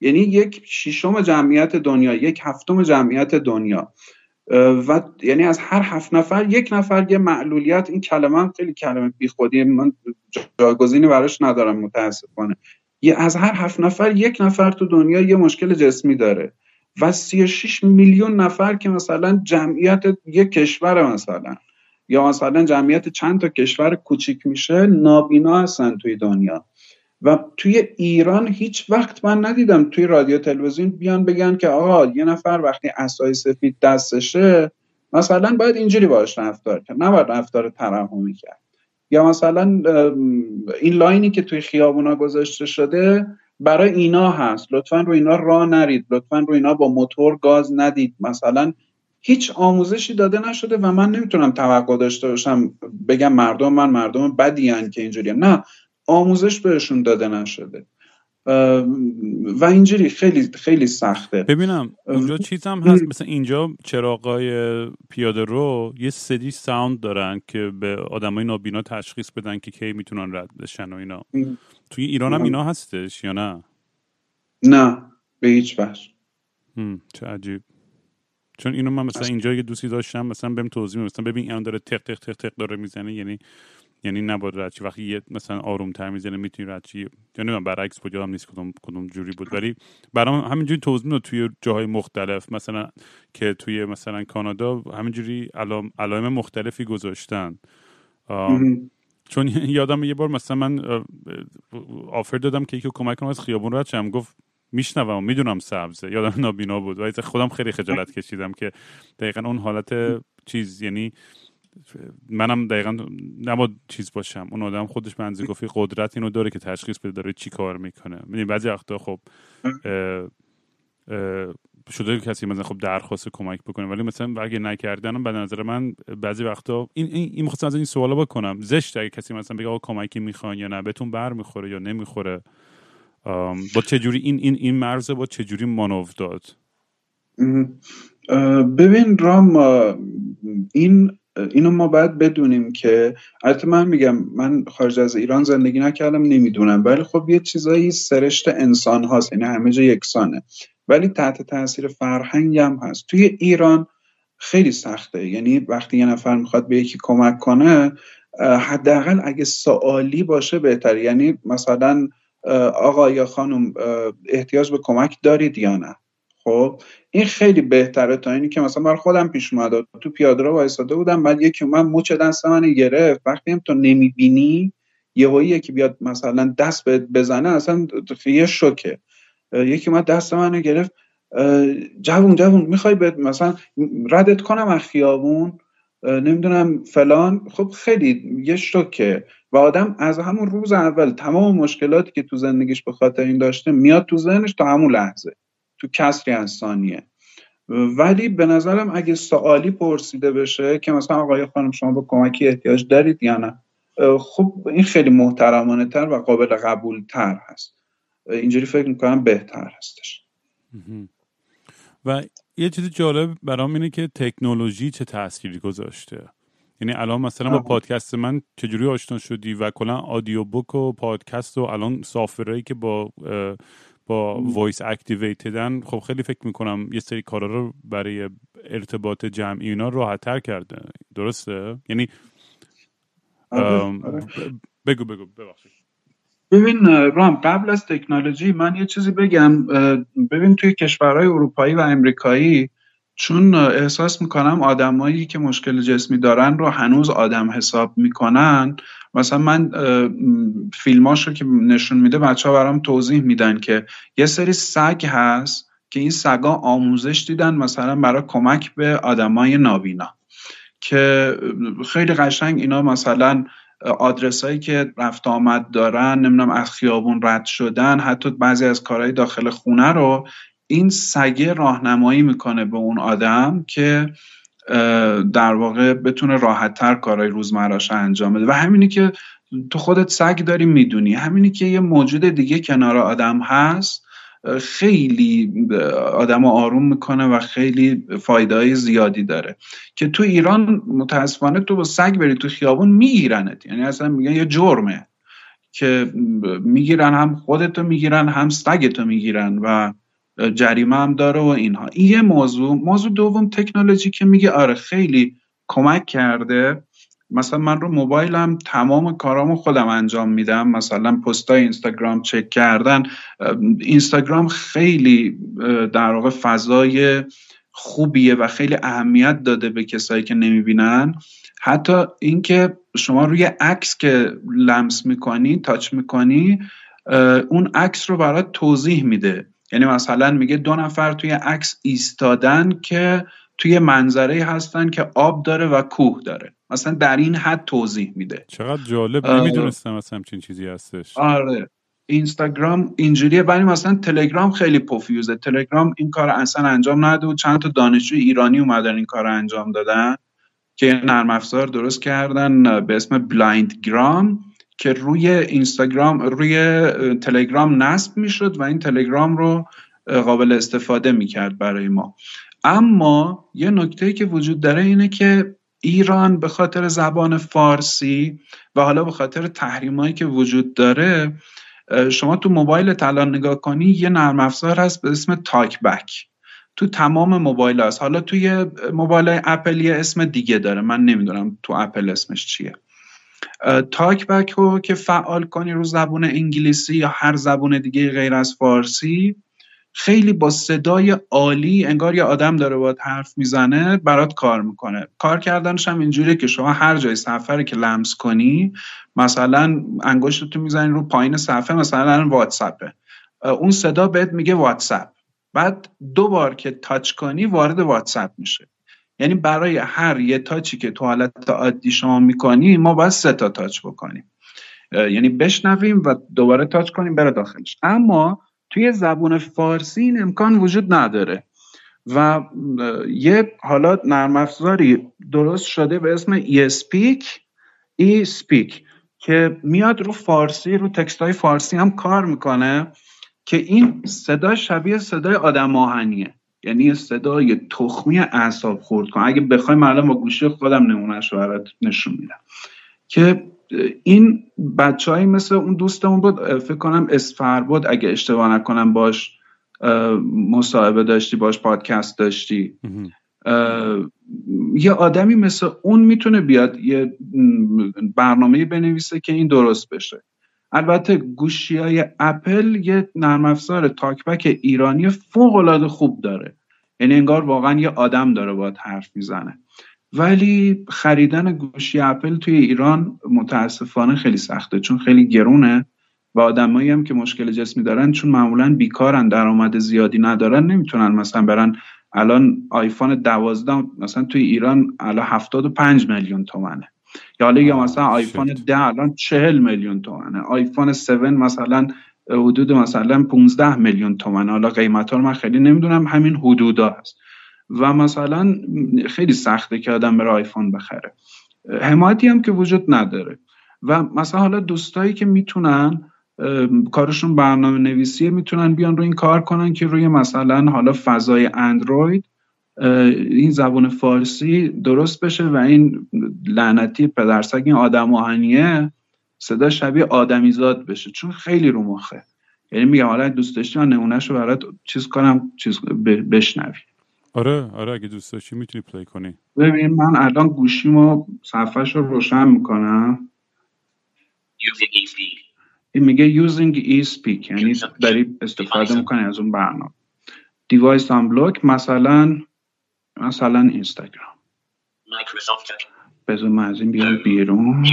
یعنی یک ششم جمعیت دنیا یک هفتم جمعیت دنیا. و یعنی از هر هفت نفر یک نفر یه معلولیت این کلمه هم خیلی کلمه بیخودی من جاگزینی براش ندارم متاسفانه. یه از هر هفت نفر یک نفر تو دنیا یه مشکل جسمی داره و 36 میلیون نفر که مثلا جمعیت یک کشور مثلا یا مثلا جمعیت چند تا کشور کوچیک میشه نابینا هستن توی دنیا. و توی ایران هیچ وقت من ندیدم توی رادیو تلویزیون بیان بگن که آقا یه نفر وقتی اسای سفید دستشه مثلا باید اینجوری باش رفتار کرد. نباید رفتار ترحمی کرد. یا مثلا این لاینی که توی خیابونا گذاشته شده برای اینا هست. لطفا رو اینا راه نرید. لطفا رو اینا با موتور گاز ندید. مثلا هیچ آموزشی داده نشده و من نمی‌تونم توقع داشته باشم بگم مردم من مردم بدی که اینجوری نه آموزش بهشون داده نشده. و اینجوری خیلی خیلی سخته. ببینم اونجا چیز هم هست. مثل اینجا چراغای پیاده رو یه سدی ساوند دارن که به آدمای نابینا تشخیص بدن که کی می‌تونن رد بشن و اینا. توی ایران هم اینا هستش یا نه؟ نه به هیچ وجه. چه عجیب. چون اینو من مثلا اینجا یه دوستی داشتم مثلا بهم توضیح مثلا ببین اون داره تق تق تق تق داره می‌زنه یعنی یعنی نباید ردچی وقتی یه مثلا آروم تر می‌زنه می‌تونی ردچی یعنی من برعکس بود یادم نیست کدوم کدوم جوری بود. ولی برام همینجوری توضیح می‌داد توی جاهای مختلف. مثلا که توی مثلا کانادا همینجوری علائم مختلفی گذاشتن. چون یادم یه بار مثلا من آفر دادم که یکی کمک کنم از خیابون رد شم. گفت میشنوم می‌دونم سبزه. یادم نابینا بود. و خودم خیلی خجالت کشیدم که دقیقا اون حالت چیز. یعنی منم دقیقا نباید چیز باشم. اون آدم خودش منزی گفتی قدرت اینو داره که تشخیص بده داره چی کار می‌کنه. می‌دونی بعضی وقتا خب شده کسی مثلا خب درخواست کمک بکنه ولی مثلا اگه نکردن به نظر من بعضی وقتا این این, این از این سوالا بکنم. زشت اگه کسی مثلا بگه آقا کمکی می‌خوان یا نه بهتون بر می‌خوره یا نمی‌خوره. با چجوری این این این مرز با چجوری مانو داد؟ ببین رام این اینو ما باید بدونیم که البته من میگم من خارج از ایران زندگی نکردم نمی‌دونم. ولی خب یه چیزایی سرشت انسان هاست یعنی همه جا یکسانه. ولی تحت تاثیر فرهنگ هم هست. توی ایران خیلی سخته. یعنی وقتی یه نفر می‌خواد به یکی کمک کنه حداقل اگه سوالی باشه بهتر یعنی مثلا آقا یا خانم احتیاج به کمک دارید یا نه؟ خب؟ این خیلی بهتره تا اینی که مثلا برای خودم پیش اومد تو پیاده رو وایساده بودم بعد یکی من مچ دست من گرفت. وقتی هم تو نمی‌بینی یهو یکی بیاد مثلا دست بزنه اصلا یه شوکه. یکی اومد دست منو گرفت. جوون جوون می‌خوای به مثلا ردت کنم از خیابون؟ نمی‌دونم فلان. خب خیلی یه شوکه. و آدم از همون روز اول تمام مشکلاتی که تو زندگیش به خاطر این داشته میاد تو ذهنش تا همون لحظه. تو کسری از ثانیه ولی به نظرم اگه سوالی پرسیده بشه که مثلا آقای خانم شما به کمکی احتیاج دارید یا نه خب این خیلی محترمانه تر و قابل قبول تر هست. اینجوری فکر می‌کنم بهتر هستش. و یه چیز جالب برام اینه که تکنولوژی چه تأثیری گذاشته؟ یعنی الان مثلا با پادکست من چجوری آشنا شدی و کلا audiobook و پادکست و الان software هایی که با با voice activated ن خب خیلی فکر می‌کنم یه سری کارا رو برای ارتباط جمعی اینا راحت تر کرده. درسته؟ یعنی آره، آره. بگو بگو ببخشید. ببین رام قبل از تکنولوژی من یه چیزی بگم. ببین توی کشورهای اروپایی و امریکایی چون احساس می‌کنم آدمایی که مشکل جسمی دارن رو هنوز آدم حساب می‌کنن. مثلا من فیلماش رو که نشون میده بچه ها برام توضیح میدن که یه سری سگ هست که این سگا آموزش دیدن مثلا برای کمک به آدمای نابینا که خیلی قشنگ اینا مثلا آدرس هایی که رفت آمد دارن نمی‌دونم از خیابون رد شدن حتی بعضی از کارهای داخل خونه رو این سگه راهنمایی می‌کنه به اون آدم که در واقع بتونه راحتتر کارهای روزمراش انجام بده. و همینی که تو خودت سگ داری می‌دونی. همینی که یه موجود دیگه کنار آدم هست خیلی آدم آروم می‌کنه و خیلی فایده های زیادی داره. که تو ایران متاسفانه تو با سگ بری تو خیابون میگیرنت. یعنی اصلا میگن یه جرمه. که می‌گیرن هم خودتو می‌گیرن هم سگتو می‌گیرن و جریمه هم داره و اینها. این یه موضوع. موضوع دوم تکنولوژی که میگه آره خیلی کمک کرده. مثلا من رو موبایلم تمام کارامو خودم انجام میدم. مثلا پستای اینستاگرام چک کردن. اینستاگرام خیلی در واقع فضای خوبیه و خیلی اهمیت داده به کسایی که نمی‌بینن. حتی اینکه شما روی عکس که لمس می‌کنی تاچ می‌کنی اون عکس رو برات توضیح میده. یعنی مثلا میگه دو نفر توی عکس ایستادن که توی منظره هستن که آب داره و کوه داره. مثلا در این حد توضیح میده. چقدر جالب. نمی‌دونستم مثلا همچین چیزی هستش. آره. اینستاگرام اینجوریه. ولی مثلا تلگرام خیلی پوفیوزه تلگرام این کار اصلا انجام نده و چند تا دانشجوی ایرانی اومدن این کار انجام دادن که نرم افزار درست کردن به اسم BlindGram که روی اینستاگرام روی تلگرام نصب می‌شد و این تلگرام رو قابل استفاده می‌کرد برای ما. اما یه نکته که وجود داره اینه که ایران به خاطر زبان فارسی و حالا به خاطر تحریمایی که وجود داره شما تو موبایل الان نگاه کنی یه نرم افزار هست به اسم TalkBack تو تمام موبایل هست حالا توی موبایل اپل یه اسم دیگه داره. من نمی‌دونم تو اپل اسمش چیه. TalkBack رو که فعال کنی رو زبون انگلیسی یا هر زبون دیگه غیر از فارسی خیلی با صدای عالی انگار یه آدم داره باید حرف می‌زنه برات کار می‌کنه. کار کردنش هم اینجوریه که شما هر جای صفحه رو که لمس کنی مثلا انگشتتو می‌زنی رو پایین صفحه مثلا واتساپه اون صدا بهت میگه واتساپ. بعد دو بار که تاچ کنی وارد واتساپ میشه. یعنی برای هر یه تاچی که تو حالت عادی شما می‌کنی ما باید سه تا تاچ بکنیم. یعنی بشنویم و دوباره تاچ کنیم بره داخلش. اما توی زبون فارسی این امکان وجود نداره. و یه حالا نرم افزاری درست شده به اسم ای speak ای speak که میاد رو فارسی رو تکست های فارسی هم کار می‌کنه که این صدا شبیه صدای آدم آهنیه. یعنی صدای تخمی اعصاب خورد کن. اگه بخوایم الان با گوشی خودم نمونهش رو برات نشون میدم. که این بچه مثل اون دوستمون بود فکر کنم اسفر بود. اگه اشتباه نکنم باش مصاحبه داشتی باش پادکست داشتی. یه آدمی مثل اون می‌تونه بیاد یه برنامه بنویسه که این درست بشه. البته گوشی های اپل یه نرم افزار تاکبک ایرانی فوق العاده خوب داره. یعنی انگار واقعا یه آدم داره باید حرف می‌زنه. ولی خریدن گوشی اپل توی ایران متاسفانه خیلی سخته چون خیلی گرونه و آدمایی هم که مشکل جسمی دارن چون معمولا بیکارن درآمد زیادی ندارن نمی‌تونن مثلا برن الان آیفون دوازده مثلا توی ایران الان هفتاد و پنج میلیون تومنه. یا حالا یا مثلا آیفون ده الان چهل میلیون تومنه. آیفون 7 مثلا حدود مثلا 15 میلیون تومنه. حالا قیمت ها رو من خیلی نمی‌دونم همین حدودا هست. و مثلا خیلی سخته که آدم بره آیفون بخره. حمایتی هم که وجود نداره. و مثلا حالا دوستایی که می‌تونن کارشون برنامه نویسیه می‌تونن بیان روی این کار کنن که روی مثلا حالا فضای اندروید این زبان فارسی درست بشه و این لعنتی پدرسگ این آدم آهنیه صدا شبیه آدمیزاد بشه چون خیلی رو مخه. یعنی میگم حالا دوست داشتی من نمونهش رو برات چیز کنم چیز بشنوی. آره آره اگه دوست داشتی می‌تونی پلی کنی. ببین من الان گوشیمو صفحهش رو روشن می‌کنم. این میگه using e-speak یعنی داری استفاده می‌کنی از اون برنامه. device unlocked مثلا مثلا اینستاگرام. بذار من از این بیام بیرون.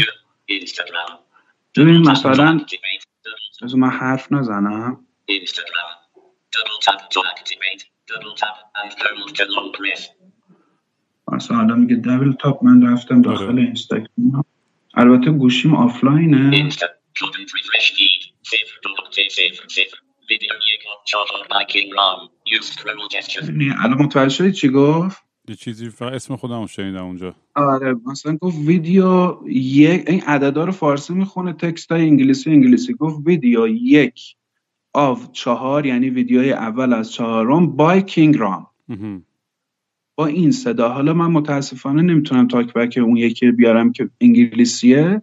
ببین مثلا بذار من حرف نزنم. مثلا میگه double tap من رفتم داخل آره. اینستاگرام. البته گوشیم آفلاینه. الان متوجه شدی چی گفت؟ یه چیزی فقط اسم خودم شنیدم اونجا. آره مثلا گفت ویدیو یک این عددا رو فارسی می‌خونه text های انگلیسی انگلیسی گفت ویدیو یک of چهار یعنی ویدیوی اول از چهارم by King Raam. با این صدا. حالا من متاسفانه نمی‌تونم TalkBack اون یکی بیارم که انگلیسیه.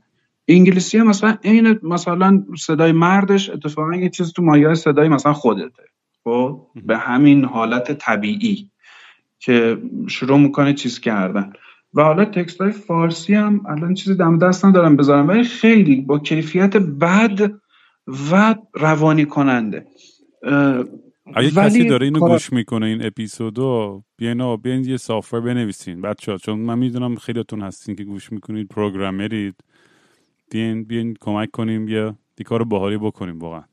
انگلیسی مثلا این مثلا صدای مردش اتفاقا یه چیز تو مایه صدای مثلا خودته. خب؟ به همین حالت طبیعی که شروع می‌کنه چیز کردن. و حالا تکست های فارسی هم الان چیزی دم دست ندارم بذارم ولی خیلی با کیفیت بد و روانی کننده اگه کسی داره اینو گوش می‌کنه این اپیزودو بیاین بیاین یه سافر بنویسین. بچه ها چون من می‌دونم خیلیتون هستین که گوش می‌کنید پروگرامرید بیاین بیاین کمک کنیم یه دی کار باحالی بکنیم واقعا.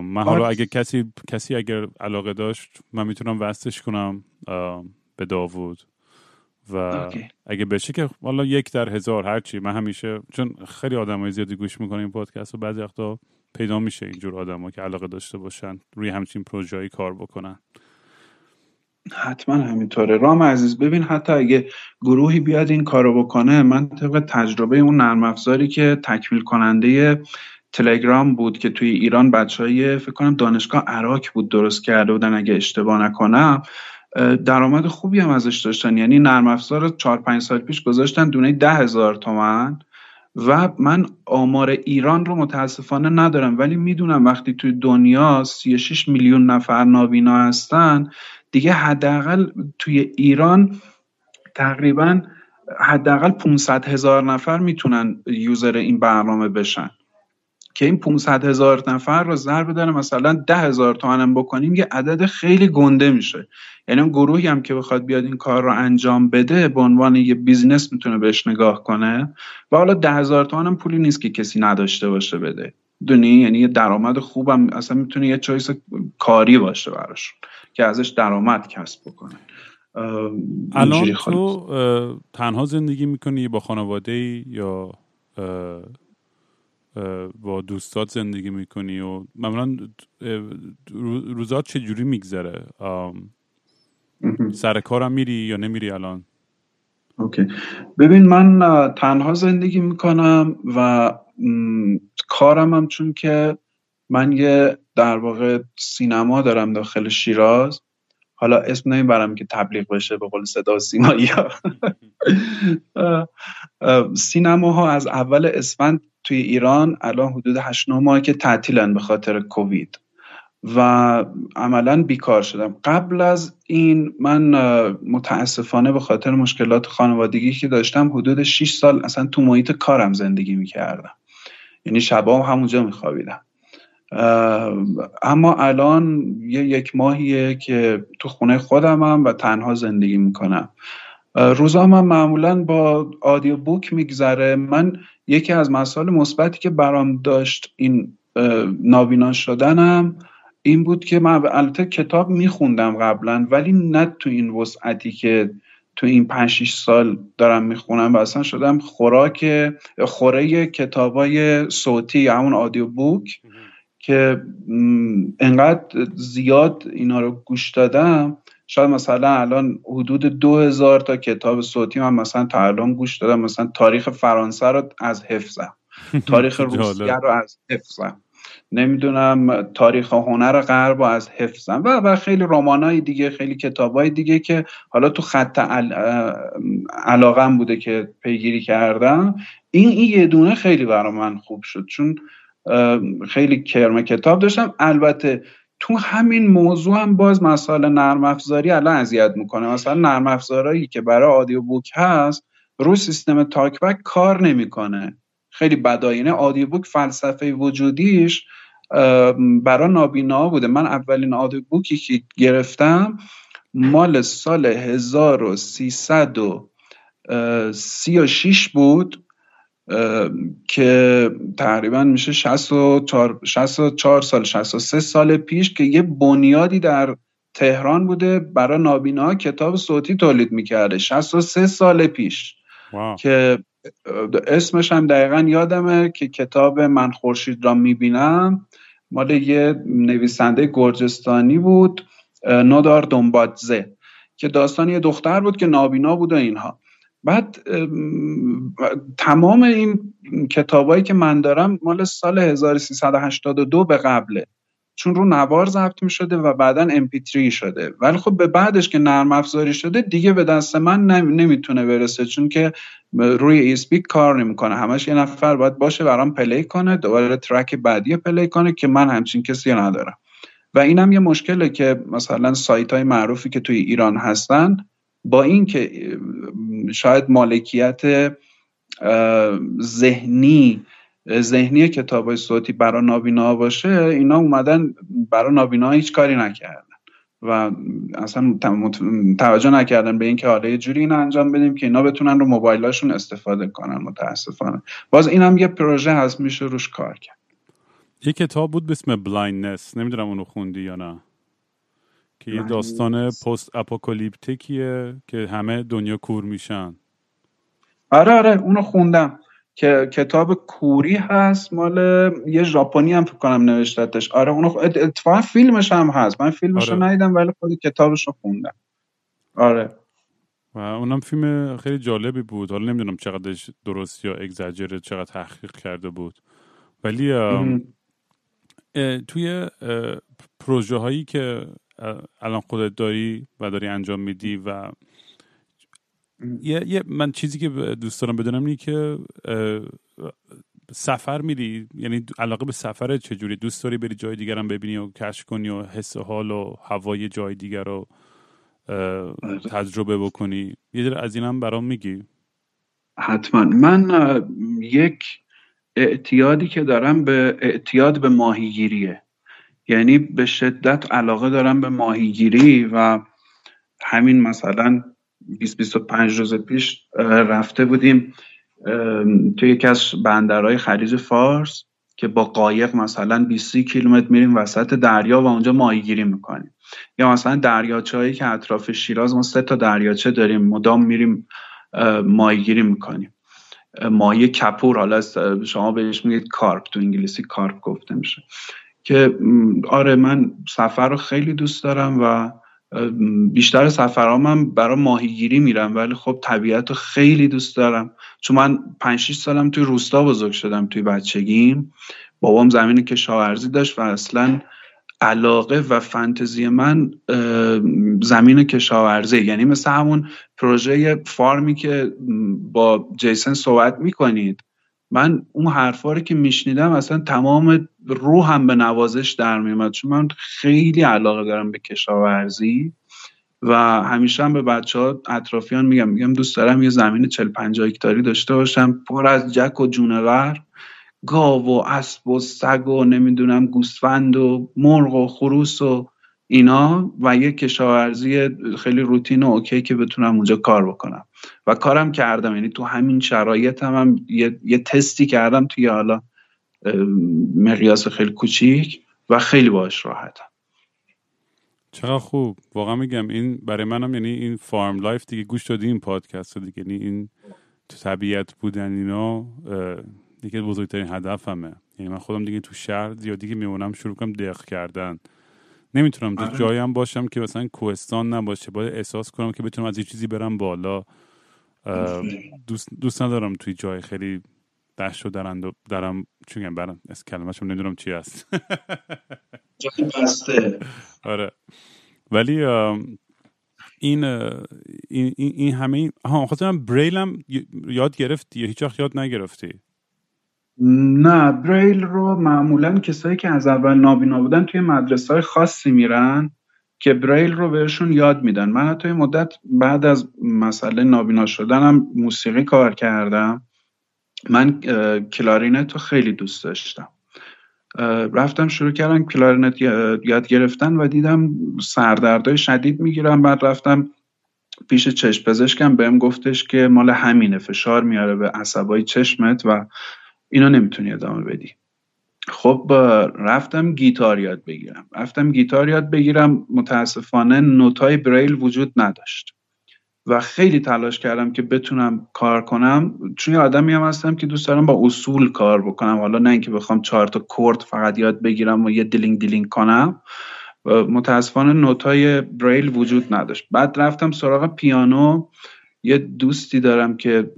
من حالا اگه کسی کسی اگر علاقه داشت من می‌تونم وستش کنم به داوود. و اگه بشه که والا یک در هزار هرچی من همیشه چون خیلی آدم های زیادی گوش می‌کنم این پادکست و بعضی وقتا پیدا میشه اینجور آدم که علاقه داشته باشن روی همچین پروژه‌ای کار بکنن. حتما همینطوره. رام عزیز ببین حتی اگه گروهی بیاد این کارو بکنه من طبق تجربه اون نرم افزاری که تکمیل کننده تلگرام بود که توی ایران بچه های فکر کنم دانشگاه عراک بود درست کرده بودن اگه اشتباه نکنم درآمد خوبی هم ازش داشتن. یعنی نرم افزار 4 5 سال پیش گذاشتن دونه ده هزار تومن و من آمار ایران رو متاسفانه ندارم. ولی می‌دونم وقتی توی دنیا 36 میلیون نفر نابینا هستن دیگه حداقل توی ایران تقریبا حداقل 500 هزار نفر می‌تونن user این برنامه بشن. که این 500 هزار نفر رو ضرب در مثلا ده هزار تومنم بکنیم یه عدد خیلی گنده میشه. یعنی اون گروهی هم که بخواد بیاد این کار رو انجام بده به عنوان یه business می‌تونه بهش نگاه کنه. و حالا ده هزار تومن هم پولی نیست که کسی نداشته باشه بده. دونی؟ یعنی یه درآمد خوبم اصلا می‌تونه یه choice کاری باشه براش که ازش درآمد کسب بکنه. الان تو تنها زندگی می‌کنی با خانواده یا با دوستات زندگی می‌کنی و معمولا روزات چجوری میگذره؟ سر کارم میری یا نمیری الان؟ اوکی. ببین من تنها زندگی می‌کنم و کارم هم چون که من یه در واقع سینما دارم داخل شیراز. حالا اسم نمی‌برم که تبلیغ بشه به قول صدا سیمایی. سینماها از اول اسفند توی ایران الان حدود 8 ماه که تعطیلن به خاطر کووید. و عملا بیکار شدم. قبل از این من متاسفانه به خاطر مشکلات خانوادگی که داشتم حدود 6 سال اصلا تو محیط کارم زندگی می‌کردم. یعنی شبا همونجا میخوابیدم. اما الان یه یک ماهیه که تو خونه خودمم و تنها زندگی می‌کنم. روزا من معمولا با آدیو بوک میگذره. من یکی از مسائل مثبتی که برام داشت این نابینا شدنم این بود که من البته کتاب میخوندم قبلا ولی نه تو این وسعتی که تو این 5 سال دارم می‌خونم و اصلا شدم خوراک خوره کتابای صوتی همون آدیو بوک. که انقدر زیاد اینا رو گوش دادم شاید مثلا الان حدود دو هزار تا کتاب صوتی من مثلا تا الان گوش دادم مثلا تاریخ فرانسه رو از حفظم. تاریخ روسیه رو از حفظم. نمی‌دونم تاریخ هنر غرب و از حفظم. و و خیلی های دیگه خیلی های دیگه که حالا تو خط علاقم بوده که پیگیری کردم. این این یه دونه خیلی برای من خوب شد. چون خیلی کرم کتاب داشتم. البته تو همین موضوع هم باز مسائل نرم افزاری الان اذیت می‌کنه. مثلا نرم افزارهایی که برای آدیو بوک هست روی سیستم تاک بک کار نمی‌کنه. خیلی بداینه آدیو بوک فلسفه وجودیش برای نابینا بوده. من اولین آدیو بوکی که گرفتم مال سال 1336 بود. که تقریبا میشه 64, 64 سال 63 سال پیش که یه بنیادی در تهران بوده برای نابینا کتاب صوتی تولید می‌کرده 63 سال پیش. که اسمش هم دقیقا یادمه که کتاب من خورشید را می‌بینم. مال یه نویسنده گرجستانی بود نودار دنبادزه که داستان یه دختر بود که نابینا بود و اینها. بعد تمام این کتابایی که من دارم مال سال 1382 به قبله. چون رو نوار ضبط می شده و بعدا MP3 شده. ولی خب به بعدش که نرم افزاری شده دیگه به دست من نمی‌تونه برسه. چون که روی eSpeak کار نمی‌کنه. همش یه نفر باید باشه برام play کنه دوباره track بعدی play کنه که من همچین کسی ندارم. و اینم یه مشکله که مثلا سایت های معروفی که توی ایران هستن با اینکه شاید مالکیت ذهنی ذهنی کتاب های صوتی برای نابینا باشه اینا اومدن برای نابینا هیچ کاری نکردن و اصلا توجه نکردن به اینکه حالا یه جوری این انجام بدیم که اینا بتونن رو موبایلاشون استفاده کنن متاسفانه. باز اینم یه پروژه هست میشه روش کار کرد. یه کتاب بود به اسم Blindness نمی‌دونم اونو خوندی یا نه. که یه داستان پست اپوکالیپتیکیه که همه دنیا کور میشن. آره آره اونو خوندم. که کتاب کوری هست مال یه ژاپنی هم فکر کنم نوشتتش. آره اونو اتفاقا فیلمش هم هست. من فیلمش رو آره. ندیدم ولی خود کتابش رو خوندم. آره. و اونم فیلم خیلی جالبی بود. حالا نمی‌دونم چقدر درست یا اگزاجره چقدر تحقیق کرده بود. ولی توی پروژه هایی که الان خودت داری و داری انجام میدی و یه, من چیزی که دوست دارم بدونم اینه که سفر میری؟ یعنی علاقه به سفر چجوری؟ دوست داری بری جای دیگر هم ببینی و کشف کنی و حس حال و هوای جای دیگر رو تجربه بکنی؟ یه در از این هم برام میگی. حتما. من یک اعتیادی که دارم به اعتیاد به ماهیگیریه. یعنی به شدت علاقه دارم به ماهیگیری و همین مثلا 20 25 روز پیش رفته بودیم توی یکی از بندرهای خلیج فارس که با قایق مثلا 20 کیلومتر میریم وسط دریا و اونجا ماهیگیری می‌کنیم. یا مثلا دریاچه هایی که اطراف شیراز ما سه تا دریاچه داریم مدام میریم ماهیگیری می‌کنیم. ماهی کپور حالا شما بهش میگید کارپ تو انگلیسی کارپ گفته میشه. که آره من سفر رو خیلی دوست دارم و بیشتر سفرام هم برای ماهیگیری میرم ولی خب طبیعت رو خیلی دوست دارم. چون من 5 6 سالم توی روستا بزرگ شدم توی بچگیم. بابام زمین کشاورزی داشت و اصلا علاقه و فانتزی من زمین کشاورزی یعنی مثل همون پروژه فارمی که با جیسن صحبت می‌کنید. من اون حرفا رو که میشنیدم اصلا تمام روحم به نوازش در میومد چون من خیلی علاقه دارم به کشاورزی و همیشه هم به بچه ها اطرافیان میگم میگم دوست دارم یه زمین 40 50 هکتاری داشته باشم پر از جک و جونور گاو و اسب و سگ و نمی‌دونم گوسفند و مرغ و خروس و اینا و یه کشاورزی خیلی روتین و okay که بتونم اونجا کار بکنم. و کارم کردم یعنی تو همین شرایط هم, هم یه،, یه تستی کردم توی حالا مقیاس خیلی کوچیک و خیلی باش راحتم. چقدر خوب. واقعا میگم این برای منم یعنی این farm life دیگه گوش دادی این پادکست دیگه یعنی این تو طبیعت بودن اینا دیگه بزرگترین هدفمه. یعنی من خودم دیگه تو شهر زیادی که میمونم شروع کنم دق کردن. نمی‌تونم تو آره. جایم باشم که مثلا کوهستان نباشه. باید احساس کنم که بتونم از یه چیزی برم بالا. دوست, دوست ندارم توی جای خیلی دشت و درند و درم چون برم از کلمهشم نمی‌دونم چی هست. جای بسته. آره. ولی این این, این همه ها خاطرم بریلم یاد گرفتی یا هیچ وقت یاد نگرفتی؟ نه بریل رو معمولا کسایی که از اول نابینا بودن توی مدرسه های خاصی میرن که بریل رو بهشون یاد میدن. من حتی مدت بعد از مسئله نابینا شدنم موسیقی کار کردم. من کلارینت رو خیلی دوست داشتم. رفتم شروع کردم کلارینت یاد گرفتن و دیدم سردردهای شدید می‌گیرم بعد رفتم پیش چشم پزشکم. بهم گفتش که مال همینه فشار میاره به عصبای چشمت و اینو نمی‌تونی ادامه بدی. خب رفتم گیتار یاد بگیرم. رفتم گیتار یاد بگیرم متاسفانه نوتای بریل وجود نداشت. و خیلی تلاش کردم که بتونم کار کنم. چون یه آدمی هم هستم که دوست دارم با اصول کار بکنم. حالا نه اینکه بخوام چهار تا کورد فقط یاد بگیرم و یه دلینگ دلینگ کنم. متاسفانه نوتای بریل وجود نداشت. بعد رفتم سراغ پیانو. یه دوستی دارم که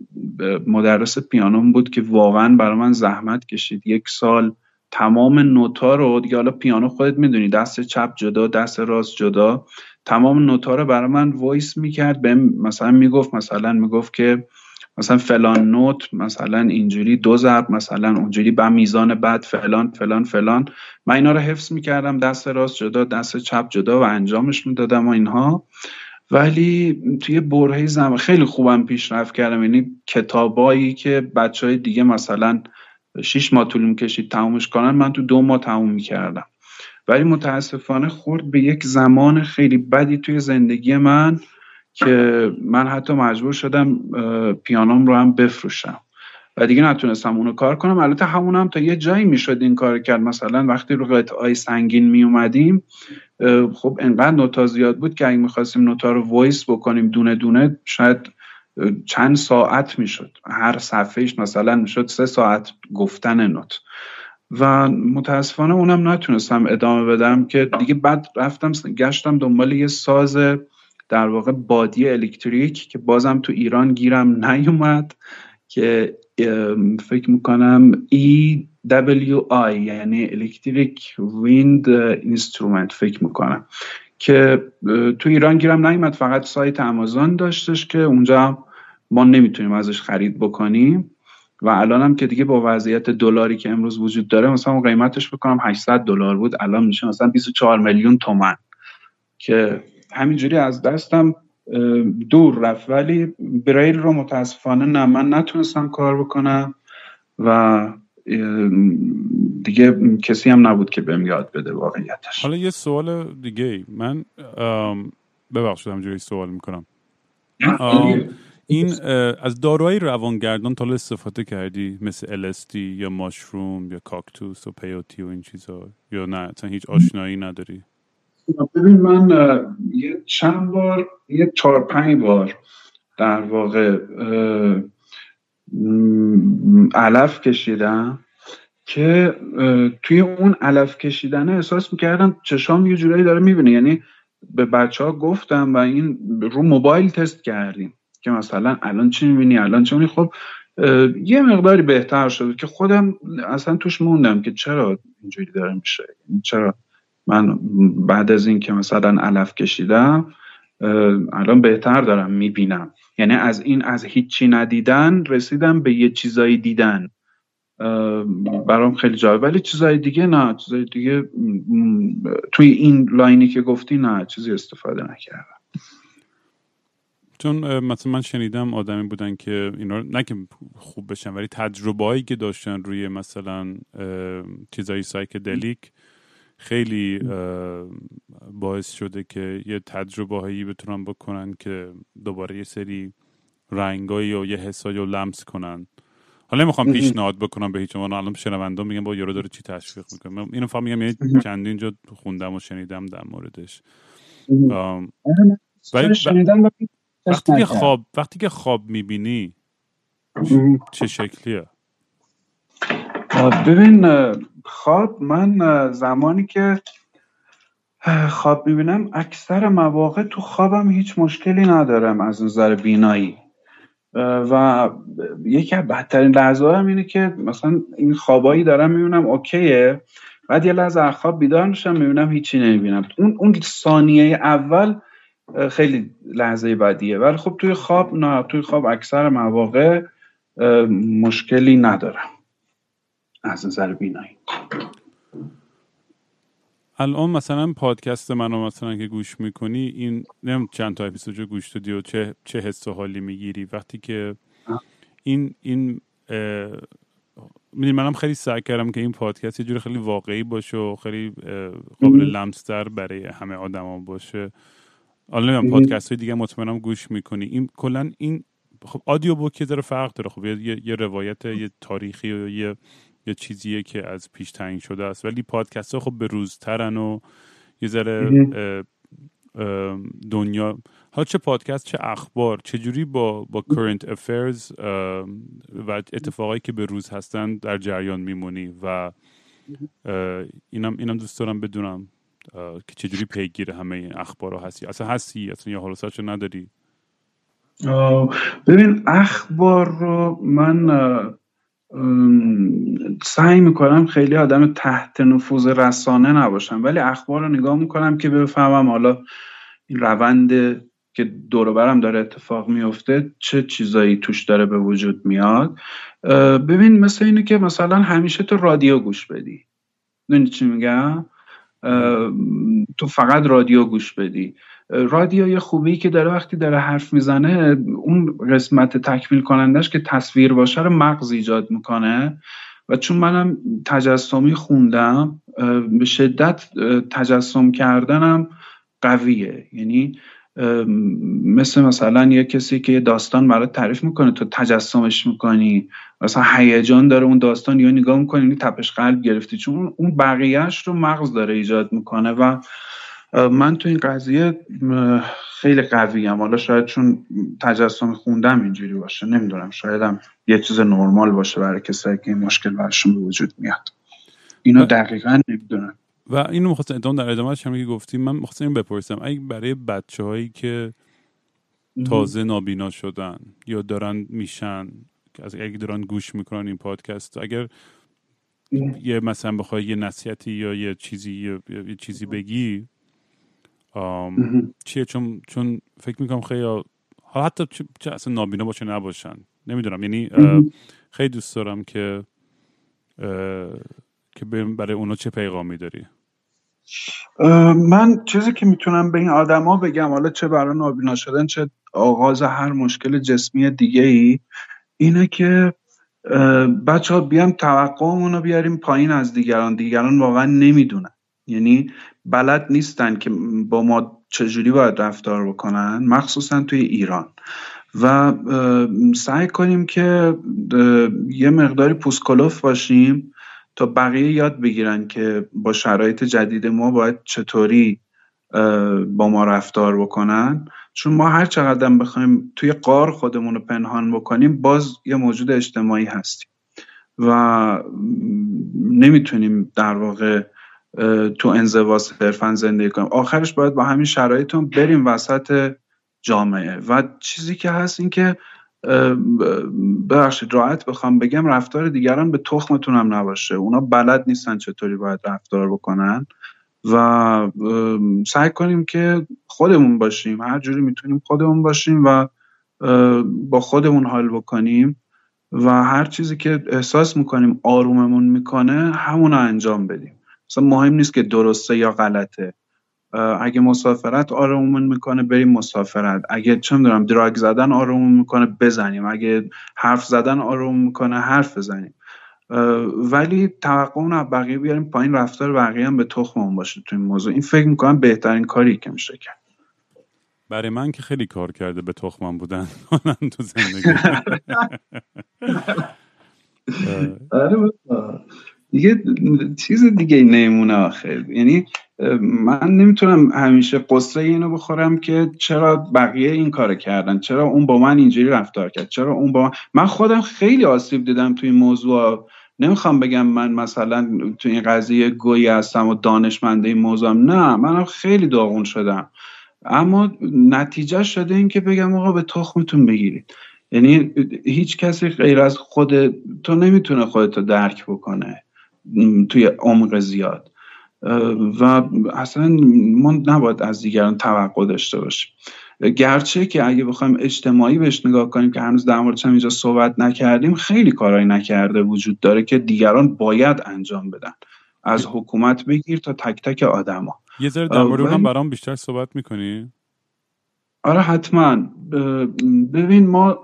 مدرس پیانو بود که واقعا برای من زحمت کشید. یک سال تمام نوتا رو دیگه حالا پیانو خودت می‌دونی دست چپ جدا دست راست جدا. تمام نوتا رو برای من voice می‌کرد به مثلا می‌گفت مثلا می‌گفت که مثلا فلان نوت مثلا اینجوری دو ضرب مثلا اونجوری به میزان بعد فلان فلان فلان. من اینا رو حفظ می‌کردم دست راست جدا دست چپ جدا و انجامش می‌دادم و اینها. ولی توی برهه زمان خیلی خوبم پیشرفت کردم. یعنی کتابایی که بچه های دیگه مثلا شیش ماه طول می‌کشید تمومش کنن من تو دو ماه تموم می‌کردم. ولی متاسفانه خورد به یک زمان خیلی بدی توی زندگی من که من حتی مجبور شدم پیانوم رو هم بفروشم. و دیگه نتونستم اونو کار کنم. البته همونم تا یه جایی می‌شد این کار کرد. مثلا وقتی رو قطعای سنگین می اومدیم خب انقدر نوتا زیاد بود که اگه می‌خواستیم نوتا رو voice بکنیم دونه دونه شاید چند ساعت می‌شد. هر صفحهش مثلا می‌شد سه ساعت گفتن نوت. و متاسفانه اونم نتونستم ادامه بدم که دیگه بعد رفتم گشتم دنبال یه ساز در واقع بادی electric که بازم تو ایران گیرم نیومد که فکر می‌کنم EWI یعنی electric wind instrument فکر می‌کنم. که تو ایران گیرم نیومد فقط سایت آمازون داشتش که اونجا ما نمی‌تونیم ازش خرید بکنیم. و الان هم که دیگه با وضعیت دلاری که امروز وجود داره مثلا قیمتش بکنم 800 دلار بود. الان میشه مثلا 24 میلیون تومن که همینجوری از دستم دور رفت. ولی بریل رو متاسفانه نه من نتونستم کار بکنم و دیگه کسی هم نبود که بهم یاد بده واقعیتش. حالا یه سوال دیگه من ببخشید همجوری سوال می‌کنم. این از داروهای روانگردان تا استفاده کردی؟ مثل LSD یا ماشروم یا کاکتوس و پیوتی و این چیزا؟ یا نه اصلا هیچ آشنایی نداری؟ ببین من یه چند بار یه چهار پنج بار در واقع علف کشیدم که توی اون علف کشیدن احساس می‌کردم چشام یه جورایی داره می‌بینه. یعنی به بچه ها گفتم و این رو موبایل تست کردیم که مثلا الان چی می‌بینی الان چی می‌بینی؟ خب یه مقداری بهتر شده که خودم اصلا توش موندم که چرا اینجوری داره میشه. یعنی چرا من بعد از اینکه مثلا علف کشیدم الان بهتر دارم می‌بینم. یعنی از این از هیچی ندیدن رسیدم به یه چیزایی دیدن. برام خیلی جالب. ولی چیزای دیگه نه چیزای دیگه توی این لاینی که گفتی نه چیزی استفاده نکردم. چون مثلا من شنیدم آدمی بودن که اینا نه که خوب بشن ولی تجربه که داشتن روی مثلا چیزای سایکدلیک خیلی باعث شده که یه تجربه هایی بتونن بکنن که دوباره یه سری رنگایی و یه حسایی رو لمس کنن. حالا نمی‌خوام پیشنهاد بکنم به هیچ عنوان. الان شنونده میگم با یارو داره چی تشویق می‌کنه؟ اینو فهم میگم یه چندین اینجا خوندم و شنیدم در موردش. وقتی که خواب وقتی که خواب می‌بینی چه شکلیه؟ ببین خواب من زمانی که خواب می‌بینم اکثر مواقع تو خوابم هیچ مشکلی ندارم از نظر بینایی. و یکی از بدترین لحظه هم اینه که مثلا این خوابایی دارم می‌بینم اوکیه بعد یه لحظه خواب بیدار میشم می‌بینم هیچی نمی‌بینم. اون اون ثانیه اول خیلی لحظه بدیه ولی خب توی خواب نه توی خواب اکثر مواقع مشکلی ندارم. از نظر بینایی. الان مثلا پادکست منو مثلا که گوش می‌کنی این نم چند تا اپیزود گوش دادی و چه چه حس و حالی می‌گیری؟ وقتی که این این می‌دونی منم خیلی سعی کردم که این پادکست یه جور خیلی واقعی باشه و خیلی قابل لمستر برای همه آدما باشه. حالا نمی‌دونم پادکست های دیگه مطمئنم گوش می‌کنی. این کلا این خب آدیو بوک یه فرق داره. خب یه, یه روایت یه تاریخی و یه یه چیزیه که از پیش تعیین شده است. ولی پادکست ها خب به روزترن و یه ذره دنیا. ها چه پادکست چه اخبار چه جوری با با current affairs و اتفاقایی که به روز هستن در جریان میمونی و اینم اینم دوست دارم بدونم که چجوری پیگیر همه این اخبار ها هستی. اصلا هستی؟ اصلا یا حالا نداری؟ ببین اخبار رو من سعی می‌کنم خیلی آدم تحت نفوذ رسانه نباشم ولی اخبار رو نگاه می‌کنم که بفهمم حالا این روند که دور برم داره اتفاق میفته چه چیزایی توش داره به وجود میاد. ببین مثل اینه که مثلا همیشه تو رادیو گوش بدی. دونی چی میگم؟ تو فقط رادیو گوش بدی. رادیو یه خوبی که داره وقتی داره حرف می‌زنه اون قسمت تکمیل کنندش که تصویر باشه رو مغز ایجاد می‌کنه. و چون منم تجسمی خوندم به شدت تجسم کردنم قویه. یعنی مثل مثلا یه کسی که یه داستان برات تعریف می‌کنه تو تجسمش می‌کنی. مثلا هیجان داره اون داستان یا نگاه می‌کنی یعنی تپش قلب گرفتی. چون اون بقیهش رو مغز داره ایجاد می‌کنه و من تو این قضیه خیلی قویم. حالا شاید چون تجسم خوندم اینجوری باشه نمی‌دونم شایدم یه چیز نرمال باشه برای کسایی که این مشکل برشون به وجود میاد. اینو دقیقا نمی‌دونم. و اینو می‌خواستم ادامه در ادامه هم که گفتیم من می‌خواستم بپرسم. اگه برای بچه هایی که تازه نابینا شدن یا دارن میشن از اگه دارن گوش می‌کنن این پادکست اگر یه مثلا بخوای یه نصیحتی یا یه چیزی یه چیزی بگی چیه؟ چون چون فکر می‌کنم خیلی حالا حتی چه اصلا نابینا باشه نباشن. نمی‌دونم. یعنی خیلی دوست دارم که که برای اونا چه پیغامی داری؟ من چیزی که می‌تونم به این آدما بگم حالا چه برای نابینا شدن چه آغاز هر مشکل جسمی دیگه ای اینه که بچه ها بیام توقعمون رو بیاریم پایین از دیگران. دیگران واقعا نمی‌دونن. یعنی بلد نیستن که با ما چجوری باید رفتار بکنن مخصوصا توی ایران. و سعی کنیم که یه مقداری پوسکلوف باشیم تا بقیه یاد بگیرن که با شرایط جدید ما باید چطوری با ما رفتار بکنن. چون ما هر چقدر بخوایم توی قار خودمون رو پنهان بکنیم باز یه موجود اجتماعی هستیم. و نمی‌تونیم در واقع تو انزوا صرفا زندگی کنیم. آخرش باید با همین شرایطون بریم وسط جامعه. و چیزی که هست این که ببخشید راحت بخوام بگم رفتار دیگران به تخمتون هم نباشه. اونا بلد نیستن چطوری باید رفتار بکنن. و سعی کنیم که خودمون باشیم. هر جوری می‌تونیم خودمون باشیم و با خودمون حال بکنیم. و هر چیزی که احساس می‌کنیم آروممون می‌کنه همون انجام بدیم. مثلا مهم نیست که درسته یا غلطه. اگه مسافرت آرومون می‌کنه بریم مسافرت. اگه چه می‌دونم دراگ زدن آرومون می‌کنه بزنیم. اگه حرف زدن آروم می‌کنه حرف بزنیم. ولی توقع اون بقیه بیاریم پایین رفتار بقیه هم به تخممون باشه تو این موضوع. این فکر می‌کنم بهترین کاری که میشه کرد. برای من که خیلی کار کرده به تخمم بودن. تو زندگی. دیگه چیز دیگه نمونه آخر یعنی من نمی‌تونم همیشه قصه اینو بخورم که چرا بقیه این کار کردن چرا اون با من اینجوری رفتار کرد چرا اون با من. من خودم خیلی آسیب دیدم توی این موضوع. نمی‌خوام بگم من مثلا تو این قضیه گویی هستم و دانشمنده این موضوعم. نه منم خیلی داغون شدم. اما نتیجه شده این که بگم آقا به تخمتون بگیرید. یعنی هیچ کسی غیر از خود تو نمی‌تونه خودتو درک بکنه. توی عمق زیاد. و اصلا ما نباید از دیگران توقع داشته باشیم. گرچه که اگه بخوایم اجتماعی بهش نگاه کنیم که هنوز در موردش اینجا صحبت نکردیم خیلی کارهایی نکرده وجود داره که دیگران باید انجام بدن. از حکومت بگیر تا تک تک آدما. یه ذره در مورد هم برام بیشتر صحبت می‌کنی؟ آره حتما. ببین ما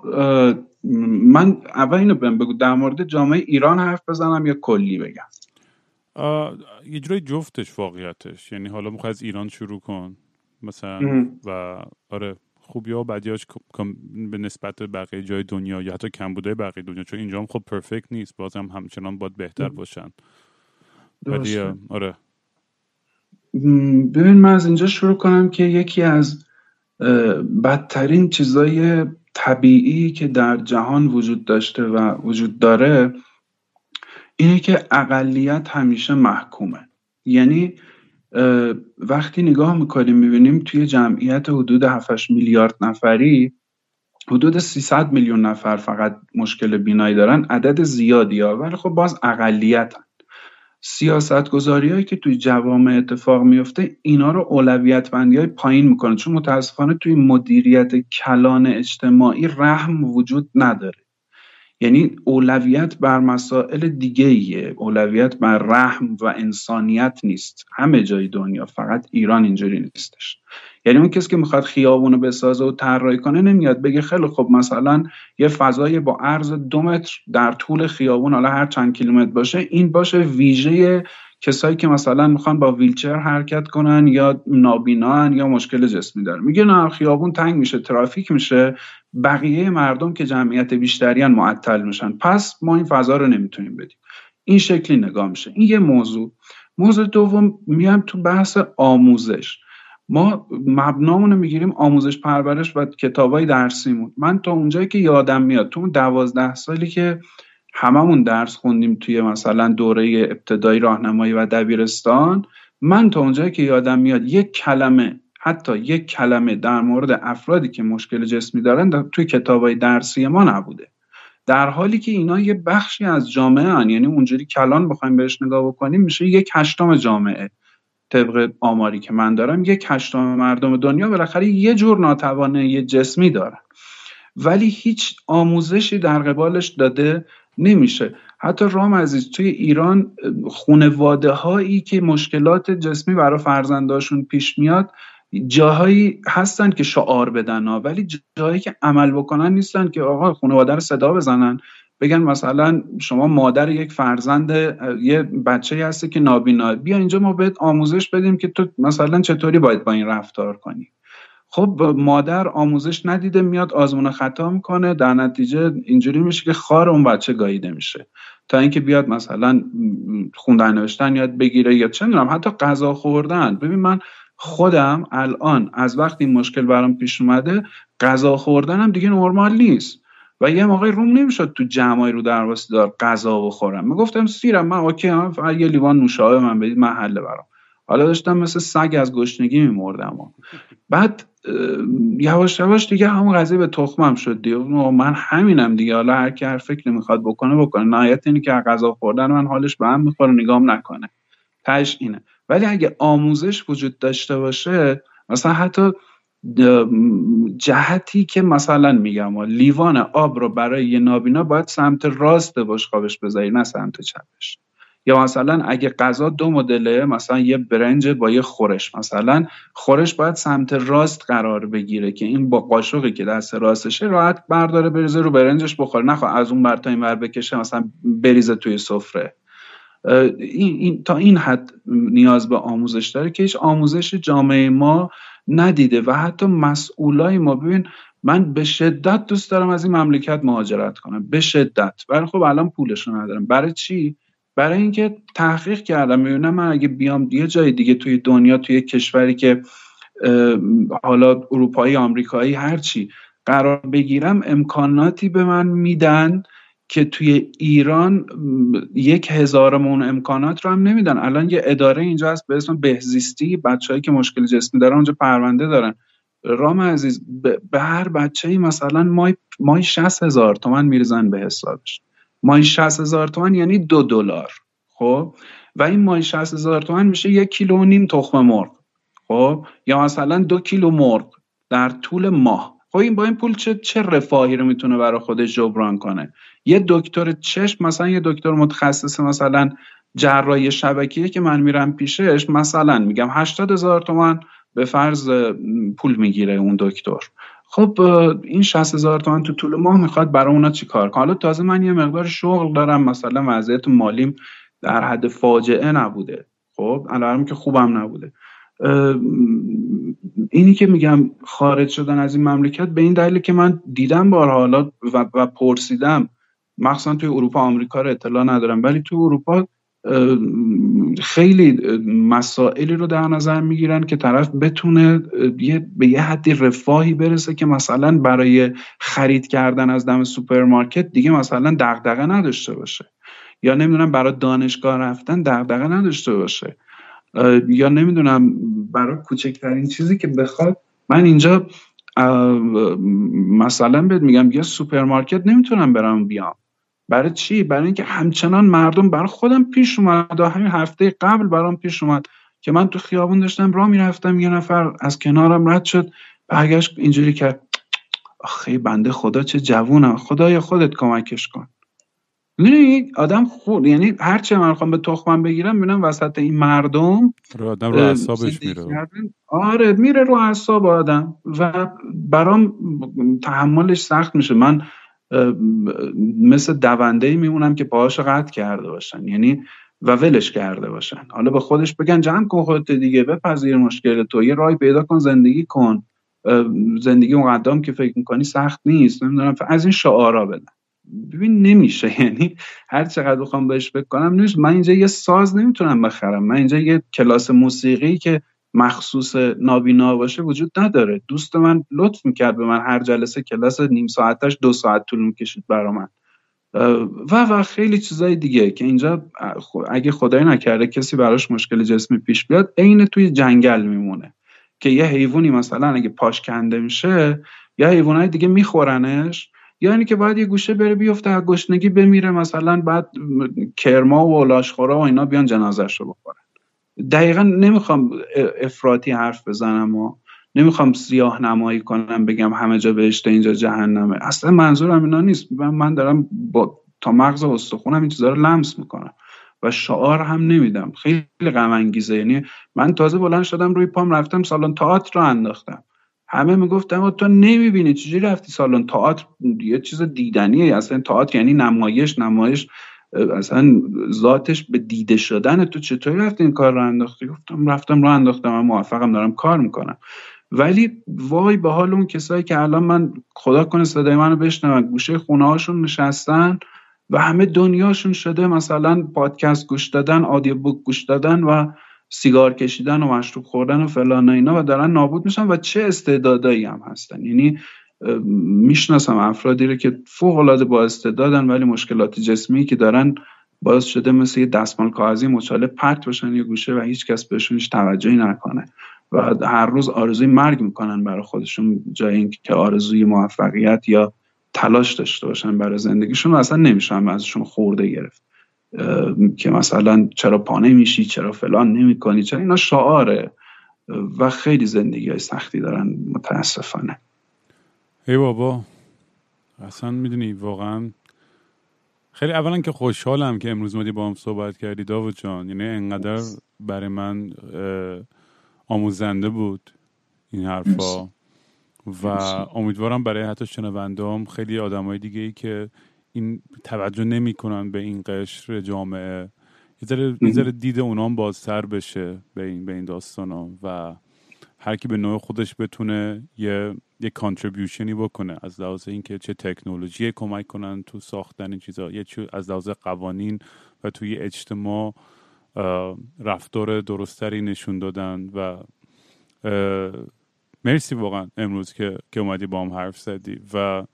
من اول اینو بگو در مورد جامعه ایران حرف بزنم یا کلی بگم؟ یه جورای جفتش واقعیتش. یعنی حالا می‌خوای از ایران شروع کن مثلا و آره خوبی ها بدیاش به نسبت بقیه جای دنیا یا حتی کمبوده بقیه دنیا چون اینجا هم خب پرفکت نیست بازم همچنان باید بهتر باشن. ولی آره. ببین من از اینجا شروع کنم که یکی از بدترین چیزای طبیعی که در جهان وجود داشته و وجود داره اینه که اقلیت همیشه محکومه. یعنی وقتی نگاه می‌کنیم می‌بینیم توی جمعیت حدود 7 میلیارد نفری حدود 300 میلیون نفر فقط مشکل بینایی دارن. عدد زیادی ها ولی خب باز اقلیت سیاست گذاری هایی که توی جوامع اتفاق میفته اینا رو اولویت بندی های پایین می‌کنه. چون متاسفانه توی مدیریت کلان اجتماعی رحم وجود نداره. یعنی اولویت بر مسائل دیگه ایه اولویت بر رحم و انسانیت نیست. همه جای دنیا فقط ایران اینجوری نیستش. یعنی اون کسی که می‌خواد خیابونو بسازه و طراحی کنه نمیاد بگه خیلی خب مثلا یه فضای با عرض دو متر در طول خیابون حالا هر چند کیلومتر باشه این باشه ویژه کسایی که مثلا می‌خوان با ویلچر حرکت کنن یا نابینان یا مشکل جسمی داره میگه نه خیابون تنگ میشه ترافیک میشه بقیه مردم که جمعیت بیشتریان معطل میشن. پس ما این فضا رو نمی‌تونیم بدیم. این شکلی نگاه میشه. این یه موضوع. موضوع دوم میام تو بحث آموزش. ما مبنامون رو می‌گیریم آموزش پرورش و کتابای درسیمون. من تا اونجایی که یادم میاد تو اون دوازده سالی که هممون درس خوندیم توی مثلا دوره ابتدایی راهنمایی و دبیرستان. من تا اونجایی که یادم میاد یک کلمه حتی یک کلمه در مورد افرادی که مشکل جسمی دارن توی کتابای درسی ما نبوده. در حالی که اینا یه بخشی از جامعه هن. یعنی اونجوری کلان بخوایم بهش نگاه بکنیم میشه یک هشتم جامعه طبق آماری که من دارم. یک هشتم مردم دنیا بالاخره یه جور ناتوانه یه جسمی دارن. ولی هیچ آموزشی در قبالش داده نمیشه. حتی رام عزیز توی ایران خونواده هایی که مشکلات جسمی برای فرزنداشون پیش میاد جاهایی هستن که شعار بدن ها ولی جایی که عمل بکنن نیستن که آقا خانواده رو صدا بزنن. بگن مثلا شما مادر یک فرزند یه بچه هستی که نابینا. بیا اینجا ما بهت آموزش بدیم که تو مثلا چطوری باید با این رفتار کنی. خب مادر آموزش ندیده میاد آزمون خطا می‌کنه. در نتیجه اینجوری میشه که خار اون بچه گاییده میشه. تا اینکه بیاد مثلا خوندن نوشتن یاد بگیره یا چه می‌دونم حتی غذا خوردن. ببین من خودم الان از وقتی این مشکل برام پیش اومده غذا خوردنم دیگه نرمال نیست. و یه موقعی روم نمی‌شد تو جمعی رو درواسی دار غذا بخورم. می‌گفتم سیرم من اوکی هم فقط یه لیوان نوشابه من بدید من برام. حالا داشتم مثل سگ از گشنگی میمردم. بعد یواش یواش دیگه همون قضیه به تخمم شد دیگه. من همینم دیگه. حالا هر کی هر فکر نمی‌خواد بکنه بکنه. نهایت اینه که غذا خوردن من حالش به هم می‌خوره نگام نکنه. تش اینه. ولی اگه آموزش وجود داشته باشه مثلا حتی جهتی که مثلا میگم لیوان آب رو برای یه نابینا باید سمت راست بشقابش بذاری نه سمت چپش. یا مثلا اگه غذا دو مدله مثلا یه برنج با یه خورش. مثلا خورش باید سمت راست قرار بگیره که این با قاشقی که دست راستشه راحت برداره بریزه رو برنجش بخوره. نخواه از اون بر تا این بر بکشه مثلا بریزه توی سفره. این, این تا این حد نیاز به آموزش داره که هیچ آموزش جامعه ما ندیده و حتی مسئولای ما. ببین من به شدت دوست دارم از این مملکت مهاجرت کنم. به شدت. ولی خب الان پولش رو ندارم. برای چی؟ برای اینکه تحقیق کردم می‌بینم من اگه بیام یه جای دیگه توی دنیا توی کشوری که حالا اروپایی آمریکایی هرچی قرار بگیرم امکاناتی به من میدن که توی ایران یک هزارمون امکانات رو هم نمیدن. الان یه اداره اینجا هست به اسم بهزیستی بچههایی که مشکل جسمی دارن اونجا پرونده دارن. رام عزیز به هر بچه ای مثلا مای مای 60 هزار تومن میرزن به حسابش. مای 60 هزار تومن یعنی دو دلار. خب؟ و این مای 60 هزار تومن میشه یک کیلو و نیم تخم مرغ. خب؟ یا مثلا دو کیلو مرغ در طول ماه. خب این با این پول چه چه رفاهی رو می‌تونه برای خودش جبران کنه؟ یه دکتر چشم مثلا یه دکتر متخصص مثلا جراحی شبکیه که من میرم پیشش مثلا میگم 80 هزار تومن به فرض پول می‌گیره اون دکتر. خب این 60 هزار تومن تو طول ماه می‌خواد برای اونا چی کار کنه؟ حالا تازه من یه مقدار شغل دارم مثلا وضعیت مالیم در حد فاجعه نبوده. خب الان که خوبم نبوده. اینی که میگم خارج شدن از این مملکت به این دلیل که من دیدم بارها حالا و, و پرسیدم مخصوصا توی اروپا آمریکا رو اطلاع ندارم ولی توی اروپا خیلی مسائلی رو در نظر می‌گیرن که طرف بتونه به یه حدی رفاهی برسه که مثلا برای خرید کردن از دم سوپرمارکت دیگه مثلا دغدغه نداشته باشه. یا نمی‌دونم برای دانشگاه رفتن دغدغه نداشته باشه. یا نمی‌دونم برای کوچکترین چیزی که بخواد. من اینجا مثلا بهت میگم یه سوپرمارکت نمی‌تونم برم بیام. برای چی؟ برای اینکه همچنان مردم برای خودم پیش اومد. همین هفته قبل برام پیش اومد که من تو خیابون داشتم راه می‌رفتم یه نفر از کنارم رد شد برگشت اینجوری کرد. آخه بنده خدا چه جوونم. خدای خودت کمکش کن. می‌دونی آدم خود یعنی هر چه من خوام به تخمم بگیرم ببینم وسط این مردم رو آدم رو اعصابش میره. آره میره رو اعصاب آدم. و برام تحملش سخت میشه. من مثل دونده ای میمونم که پاهاش قطع کرده باشن. یعنی و ولش کرده باشن. حالا به خودش بگن جمع کن خودت دیگه بپذیر مشکل تو. یه رای پیدا کن زندگی کن. زندگی مقدم که فکر می‌کنی سخت نیست. نمی‌دونم از این شعارا بدن. ببین نمیشه. یعنی هر چقدر بخوام بهش بکنم نیست من اینجا یه ساز نمی‌تونم بخرم. من اینجا یه کلاس موسیقی که مخصوص نابینا باشه وجود نداره. دوست من لطف می‌کرد به من هر جلسه کلاس نیم ساعتش دو ساعت طول می‌کشید برا من. و و خیلی چیزای دیگه که اینجا اگه خدای نکرده کسی براش مشکل جسمی پیش بیاد عین توی جنگل میمونه. که یه حیوانی مثلا اگه پاش کنده میشه یا حیوانای دیگه میخورنش یا اینی که باید یه گوشه بره بیفته از گشنگی بمیره مثلا بعد کرما و لاشخورا و اینا بیان جنازش رو بخورن. دقیقا نمی‌خوام افراطی حرف بزنم و نمی‌خوام سیاه نمایی کنم بگم همه جا بهشته اینجا جهنمه. اصلا منظورم اینا نیست. من, دارم با تا مغز استخونم این چیزا رو لمس می‌کنم و شعار هم نمیدم. خیلی غم انگیزه یعنی من تازه بلند شدم روی پام رفتم سالن تئاتر رو انداختم. همه می‌گفتم تو نمی‌بینی چجوری رفتی سالن تئاتر؟ یه چیز دیدنیه. اصلا تئاتر یعنی نمایش نمایش اصلا ذاتش به دیده شدن تو چطوری رفتی این کار رو انداختی؟ گفتم رفتم رو انداختم من موفقم دارم کار می‌کنم. ولی وای به حال اون کسایی که الان من خدا کنه صدای منو بشنون گوشه خونه هاشون نشستن و همه دنیاشون شده مثلا پادکست گوش دادن آدیو بوک گوش دادن و سیگار کشیدن و مشروب خوردن و فلان اینا و دارن نابود میشن و چه استعدادایی هم هستن. یعنی می‌شناسم افرادی رو که فوق العاده با استعدادن ولی مشکلات جسمی که دارن باعث شده مثل یه دستمال کاغذی مچاله پرت باشن یه گوشه و هیچ کس بهشون هیچ توجهی نکنه. و هر روز آرزوی مرگ می‌کنن برای خودشون جای اینکه آرزوی موفقیت یا تلاش داشته باشن برای زندگیشون. و اصلا نمیشن ازشون خورده گرفت. که مثلا چرا پانه میشی چرا فلان نمی‌کنی چرا اینا شعاره. و خیلی زندگی های سختی دارن متاسفانه. ای بابا اصلا می‌دونی واقعا خیلی اولا که خوشحالم که امروز مدی با هم صحبت کردی داوود جان. یعنی انقدر برای من آموزنده بود این حرفا. و امیدوارم برای حتی شنوندام خیلی آدمای دیگه ای که این توجه نمی‌کنن به این قشر جامعه یه ذره دید اونام بازتر بشه به این به این داستانا. و هر کی به نوع خودش بتونه یه یه کانتریبیوشنی بکنه از لحاظ اینکه چه تکنولوژی کمک کنن تو ساختن این چیزا. یه از لحاظ قوانین و توی اجتماع رفتار درستری نشون دادن و مرسی واقعا امروز که که اومدی با هم حرف زدی و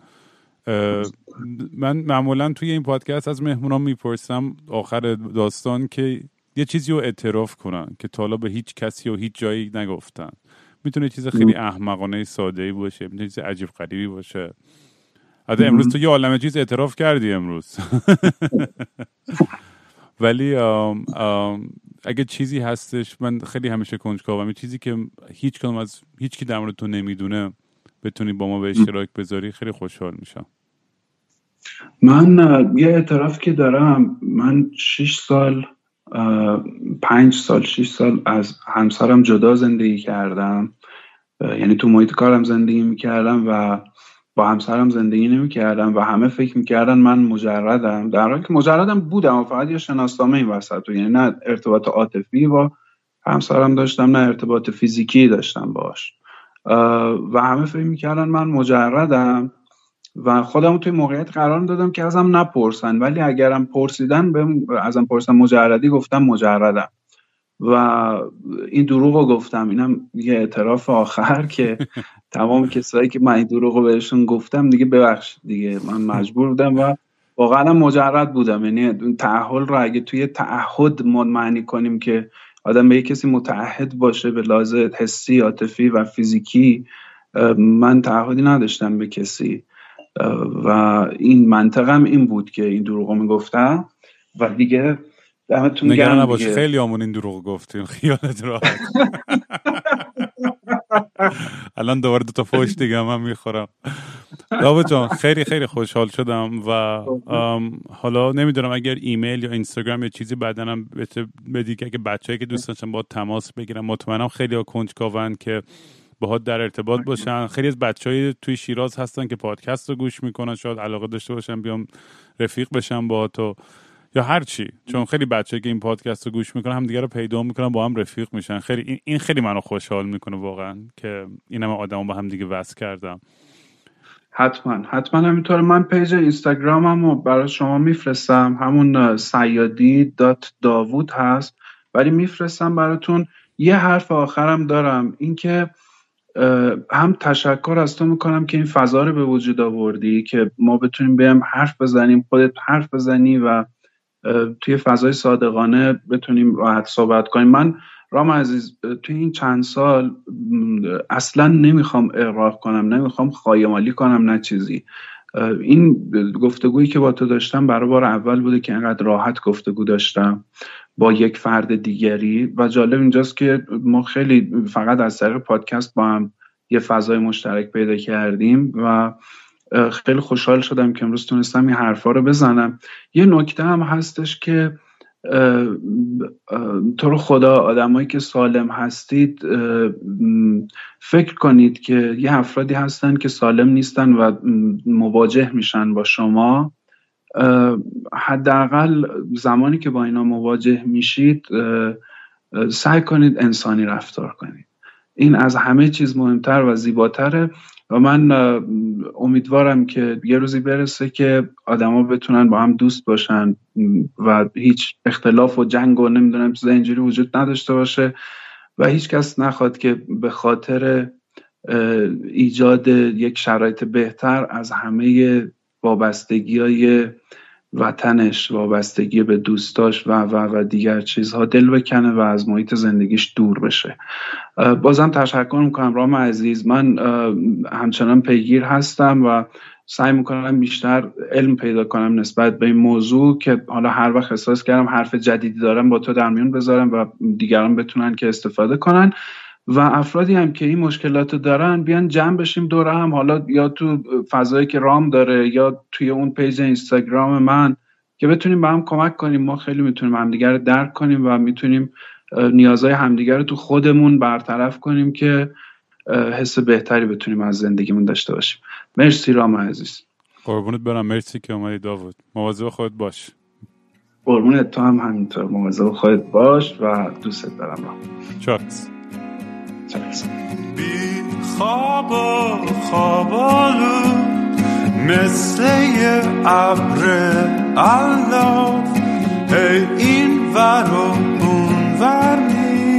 من معمولا توی این پادکست از مهمونان می‌پرسم آخر داستان که یه چیزی رو اعتراف کنن که تا به هیچ کسی و هیچ جایی نگفتن. می‌تونه چیز خیلی احمقانه ساده ای باشه می‌تونه چیز عجیب غریبی باشه. حتی امروز تو یه عالمه چیز اعتراف کردی امروز. ولی آم آم اگه چیزی هستش من خیلی همیشه کنجکاوم. چیزی که هیچ کنم از هیچ کی در مورد تو نمی‌دونه بتونی با ما به اشتراک بذاری خیلی خوشحال میشم. من یه اعتراف که دارم من 6 سال پنج سال 6 سال از همسرم جدا زندگی کردم. یعنی تو محیط کارم زندگی می‌کردم و با همسرم زندگی نمی‌کردم و همه فکر می‌کردن من مجردم. در حالی که مجردم بودم و فقط یه شناسنامه این وسط یعنی نه ارتباط عاطفی با همسرم داشتم نه ارتباط فیزیکی داشتم باش و همه فکر می‌کردن من مجردم. و خودم توی موقعیت قرار دادم که ازم نپرسن. ولی اگرم پرسیدن به ازم پرسن مجردی گفتم مجردم. و این دروغ رو گفتم. اینم یه اعتراف آخر که تمام کسایی که من این دروغ رو بهشون گفتم دیگه ببخشید دیگه. من مجبور بودم و واقعا مجرد بودم. یعنی تعهل رو اگه توی تعهد معنی کنیم که آدم به یه کسی متعهد باشه به لازم حسی عاطفی و فیزیکی من تعهدی نداشتم به کسی. و این منطقم این بود که این دروغ می‌گفتم و دیگه دمتون گرم نباش خیلی آمون این دروغ گفتیم خیالت راحت. الان دوباره دو تا فوش دیگه من می‌خورم. داوود جان خیلی خیلی خوشحال شدم و حالا نمی‌دونم اگر ایمیل یا اینستاگرام یا چیزی بعدنم بدی که اگه بچه‌ای که دوست داشتن با تماس بگیرم مطمئنم خیلی ها کنجکاون که باهات در ارتباط باشن. خیلی از بچه توی شیراز هستن که پادکست رو گوش می‌کنن. شاید علاقه داشته باشن بیام رفیق بشن با تو یا هر چی. چون خیلی بچه که این پادکست رو گوش می‌کنن هم دیگه رو پیدا می‌کنن با هم رفیق میشن. خیلی این خیلی منو خوشحال می‌کنه واقعا که این همه آدم با هم دیگه وصل کردم. حتما. حتما همینطور من page اینستاگرامم رو برای شما میفرستم. همون صیادی dot داوود هست. ولی میفرستم براتون. یه حرف آخرم دارم. اینکه هم تشکر از تو می‌کنم که این فضا رو به وجود آوردی که ما بتونیم بیایم حرف بزنیم خودت حرف بزنی و توی فضای صادقانه بتونیم راحت صحبت کنیم. من رام عزیز توی این چند سال اصلا نمی‌خوام اقراق کنم نمی‌خوام خایمالی کنم نه چیزی. این گفتگویی که با تو داشتم برای بار اول بوده که انقدر راحت گفتگو داشتم. با یک فرد دیگری. و جالب اینجاست که ما خیلی فقط از طریق پادکست با هم یه فضای مشترک پیدا کردیم و خیلی خوشحال شدم که امروز تونستم این حرفا رو بزنم. یه نکته هم هستش که تو رو خدا آدمایی که سالم هستید فکر کنید که یه افرادی هستن که سالم نیستن و مواجه میشن با شما. حداقل زمانی که با اینا مواجه میشید سعی کنید انسانی رفتار کنید. این از همه چیز مهمتر و زیباتره و من امیدوارم که یه روزی برسه که آدما بتونن با هم دوست باشن و هیچ اختلاف و جنگ و نمی‌دونم چیز اینجوری وجود نداشته باشه و هیچ کس نخواد که به خاطر ایجاد یک شرایط بهتر از همه وابستگی های وطنش وابستگی به دوستاش و و و دیگر چیزها دل بکنه و از محیط زندگیش دور بشه. بازم تشکر می‌کنم رام عزیز. من همچنان پیگیر هستم و سعی می‌کنم بیشتر علم پیدا کنم نسبت به این موضوع که حالا هر وقت احساس کردم حرف جدیدی دارم با تو در میون بذارم و دیگران بتونن که استفاده کنن. و افرادی هم که این مشکلات دارن بیان جمع بشیم دوره هم. حالا یا تو فضایی که رام داره یا توی اون پیج اینستاگرام من که بتونیم به هم کمک کنیم. ما خیلی می‌تونیم همدیگر رو درک کنیم و می‌تونیم نیازهای همدیگر رو تو خودمون برطرف کنیم که حس بهتری بتونیم از زندگیمون داشته باشیم. مرسی رام عزیز. قربونت برم. مرسی که اومدی داوود. مواظب خودت باش. قربونت. تو هم همینطور. مواظب خودت باش و دوستت دارم. رام بی خواب و خوابالو مثل ابر الاف هی این ور و اون ور میرم.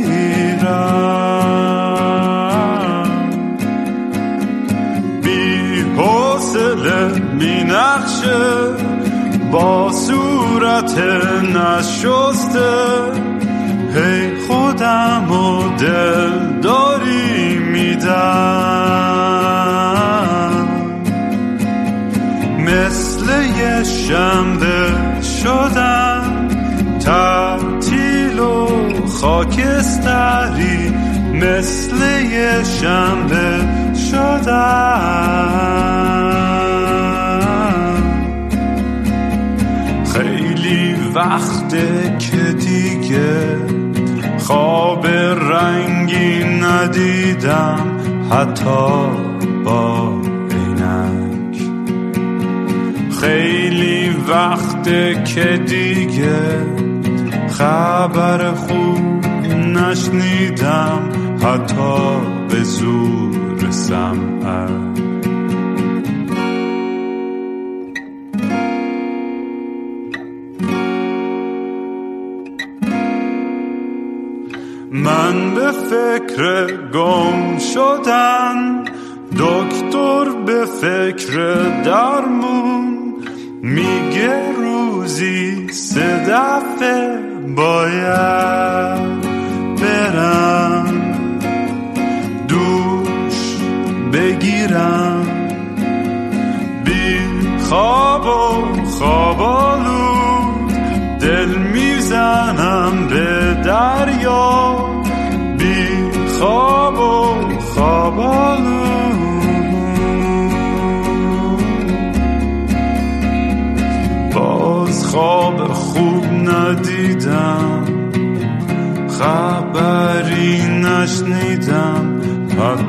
بی حوصله بی نقشه با صورت نشسته. هی خودم و دل داری میدم. مثل یه شنبه شدم تعطیل و خاکستری. مثل یه شنبه شدم. خیلی وقته که دیگه خواب رنگی ندیدم حتی با عینک. خیلی وقته که دیگه خبر خوب نشنیدم حتی به زور سمعت شدن. دکتر به فکر درمون میگه روزی سه دفعه باید برم. دوش بگیرم. بی خواب خبری نشنیدم حتی زیر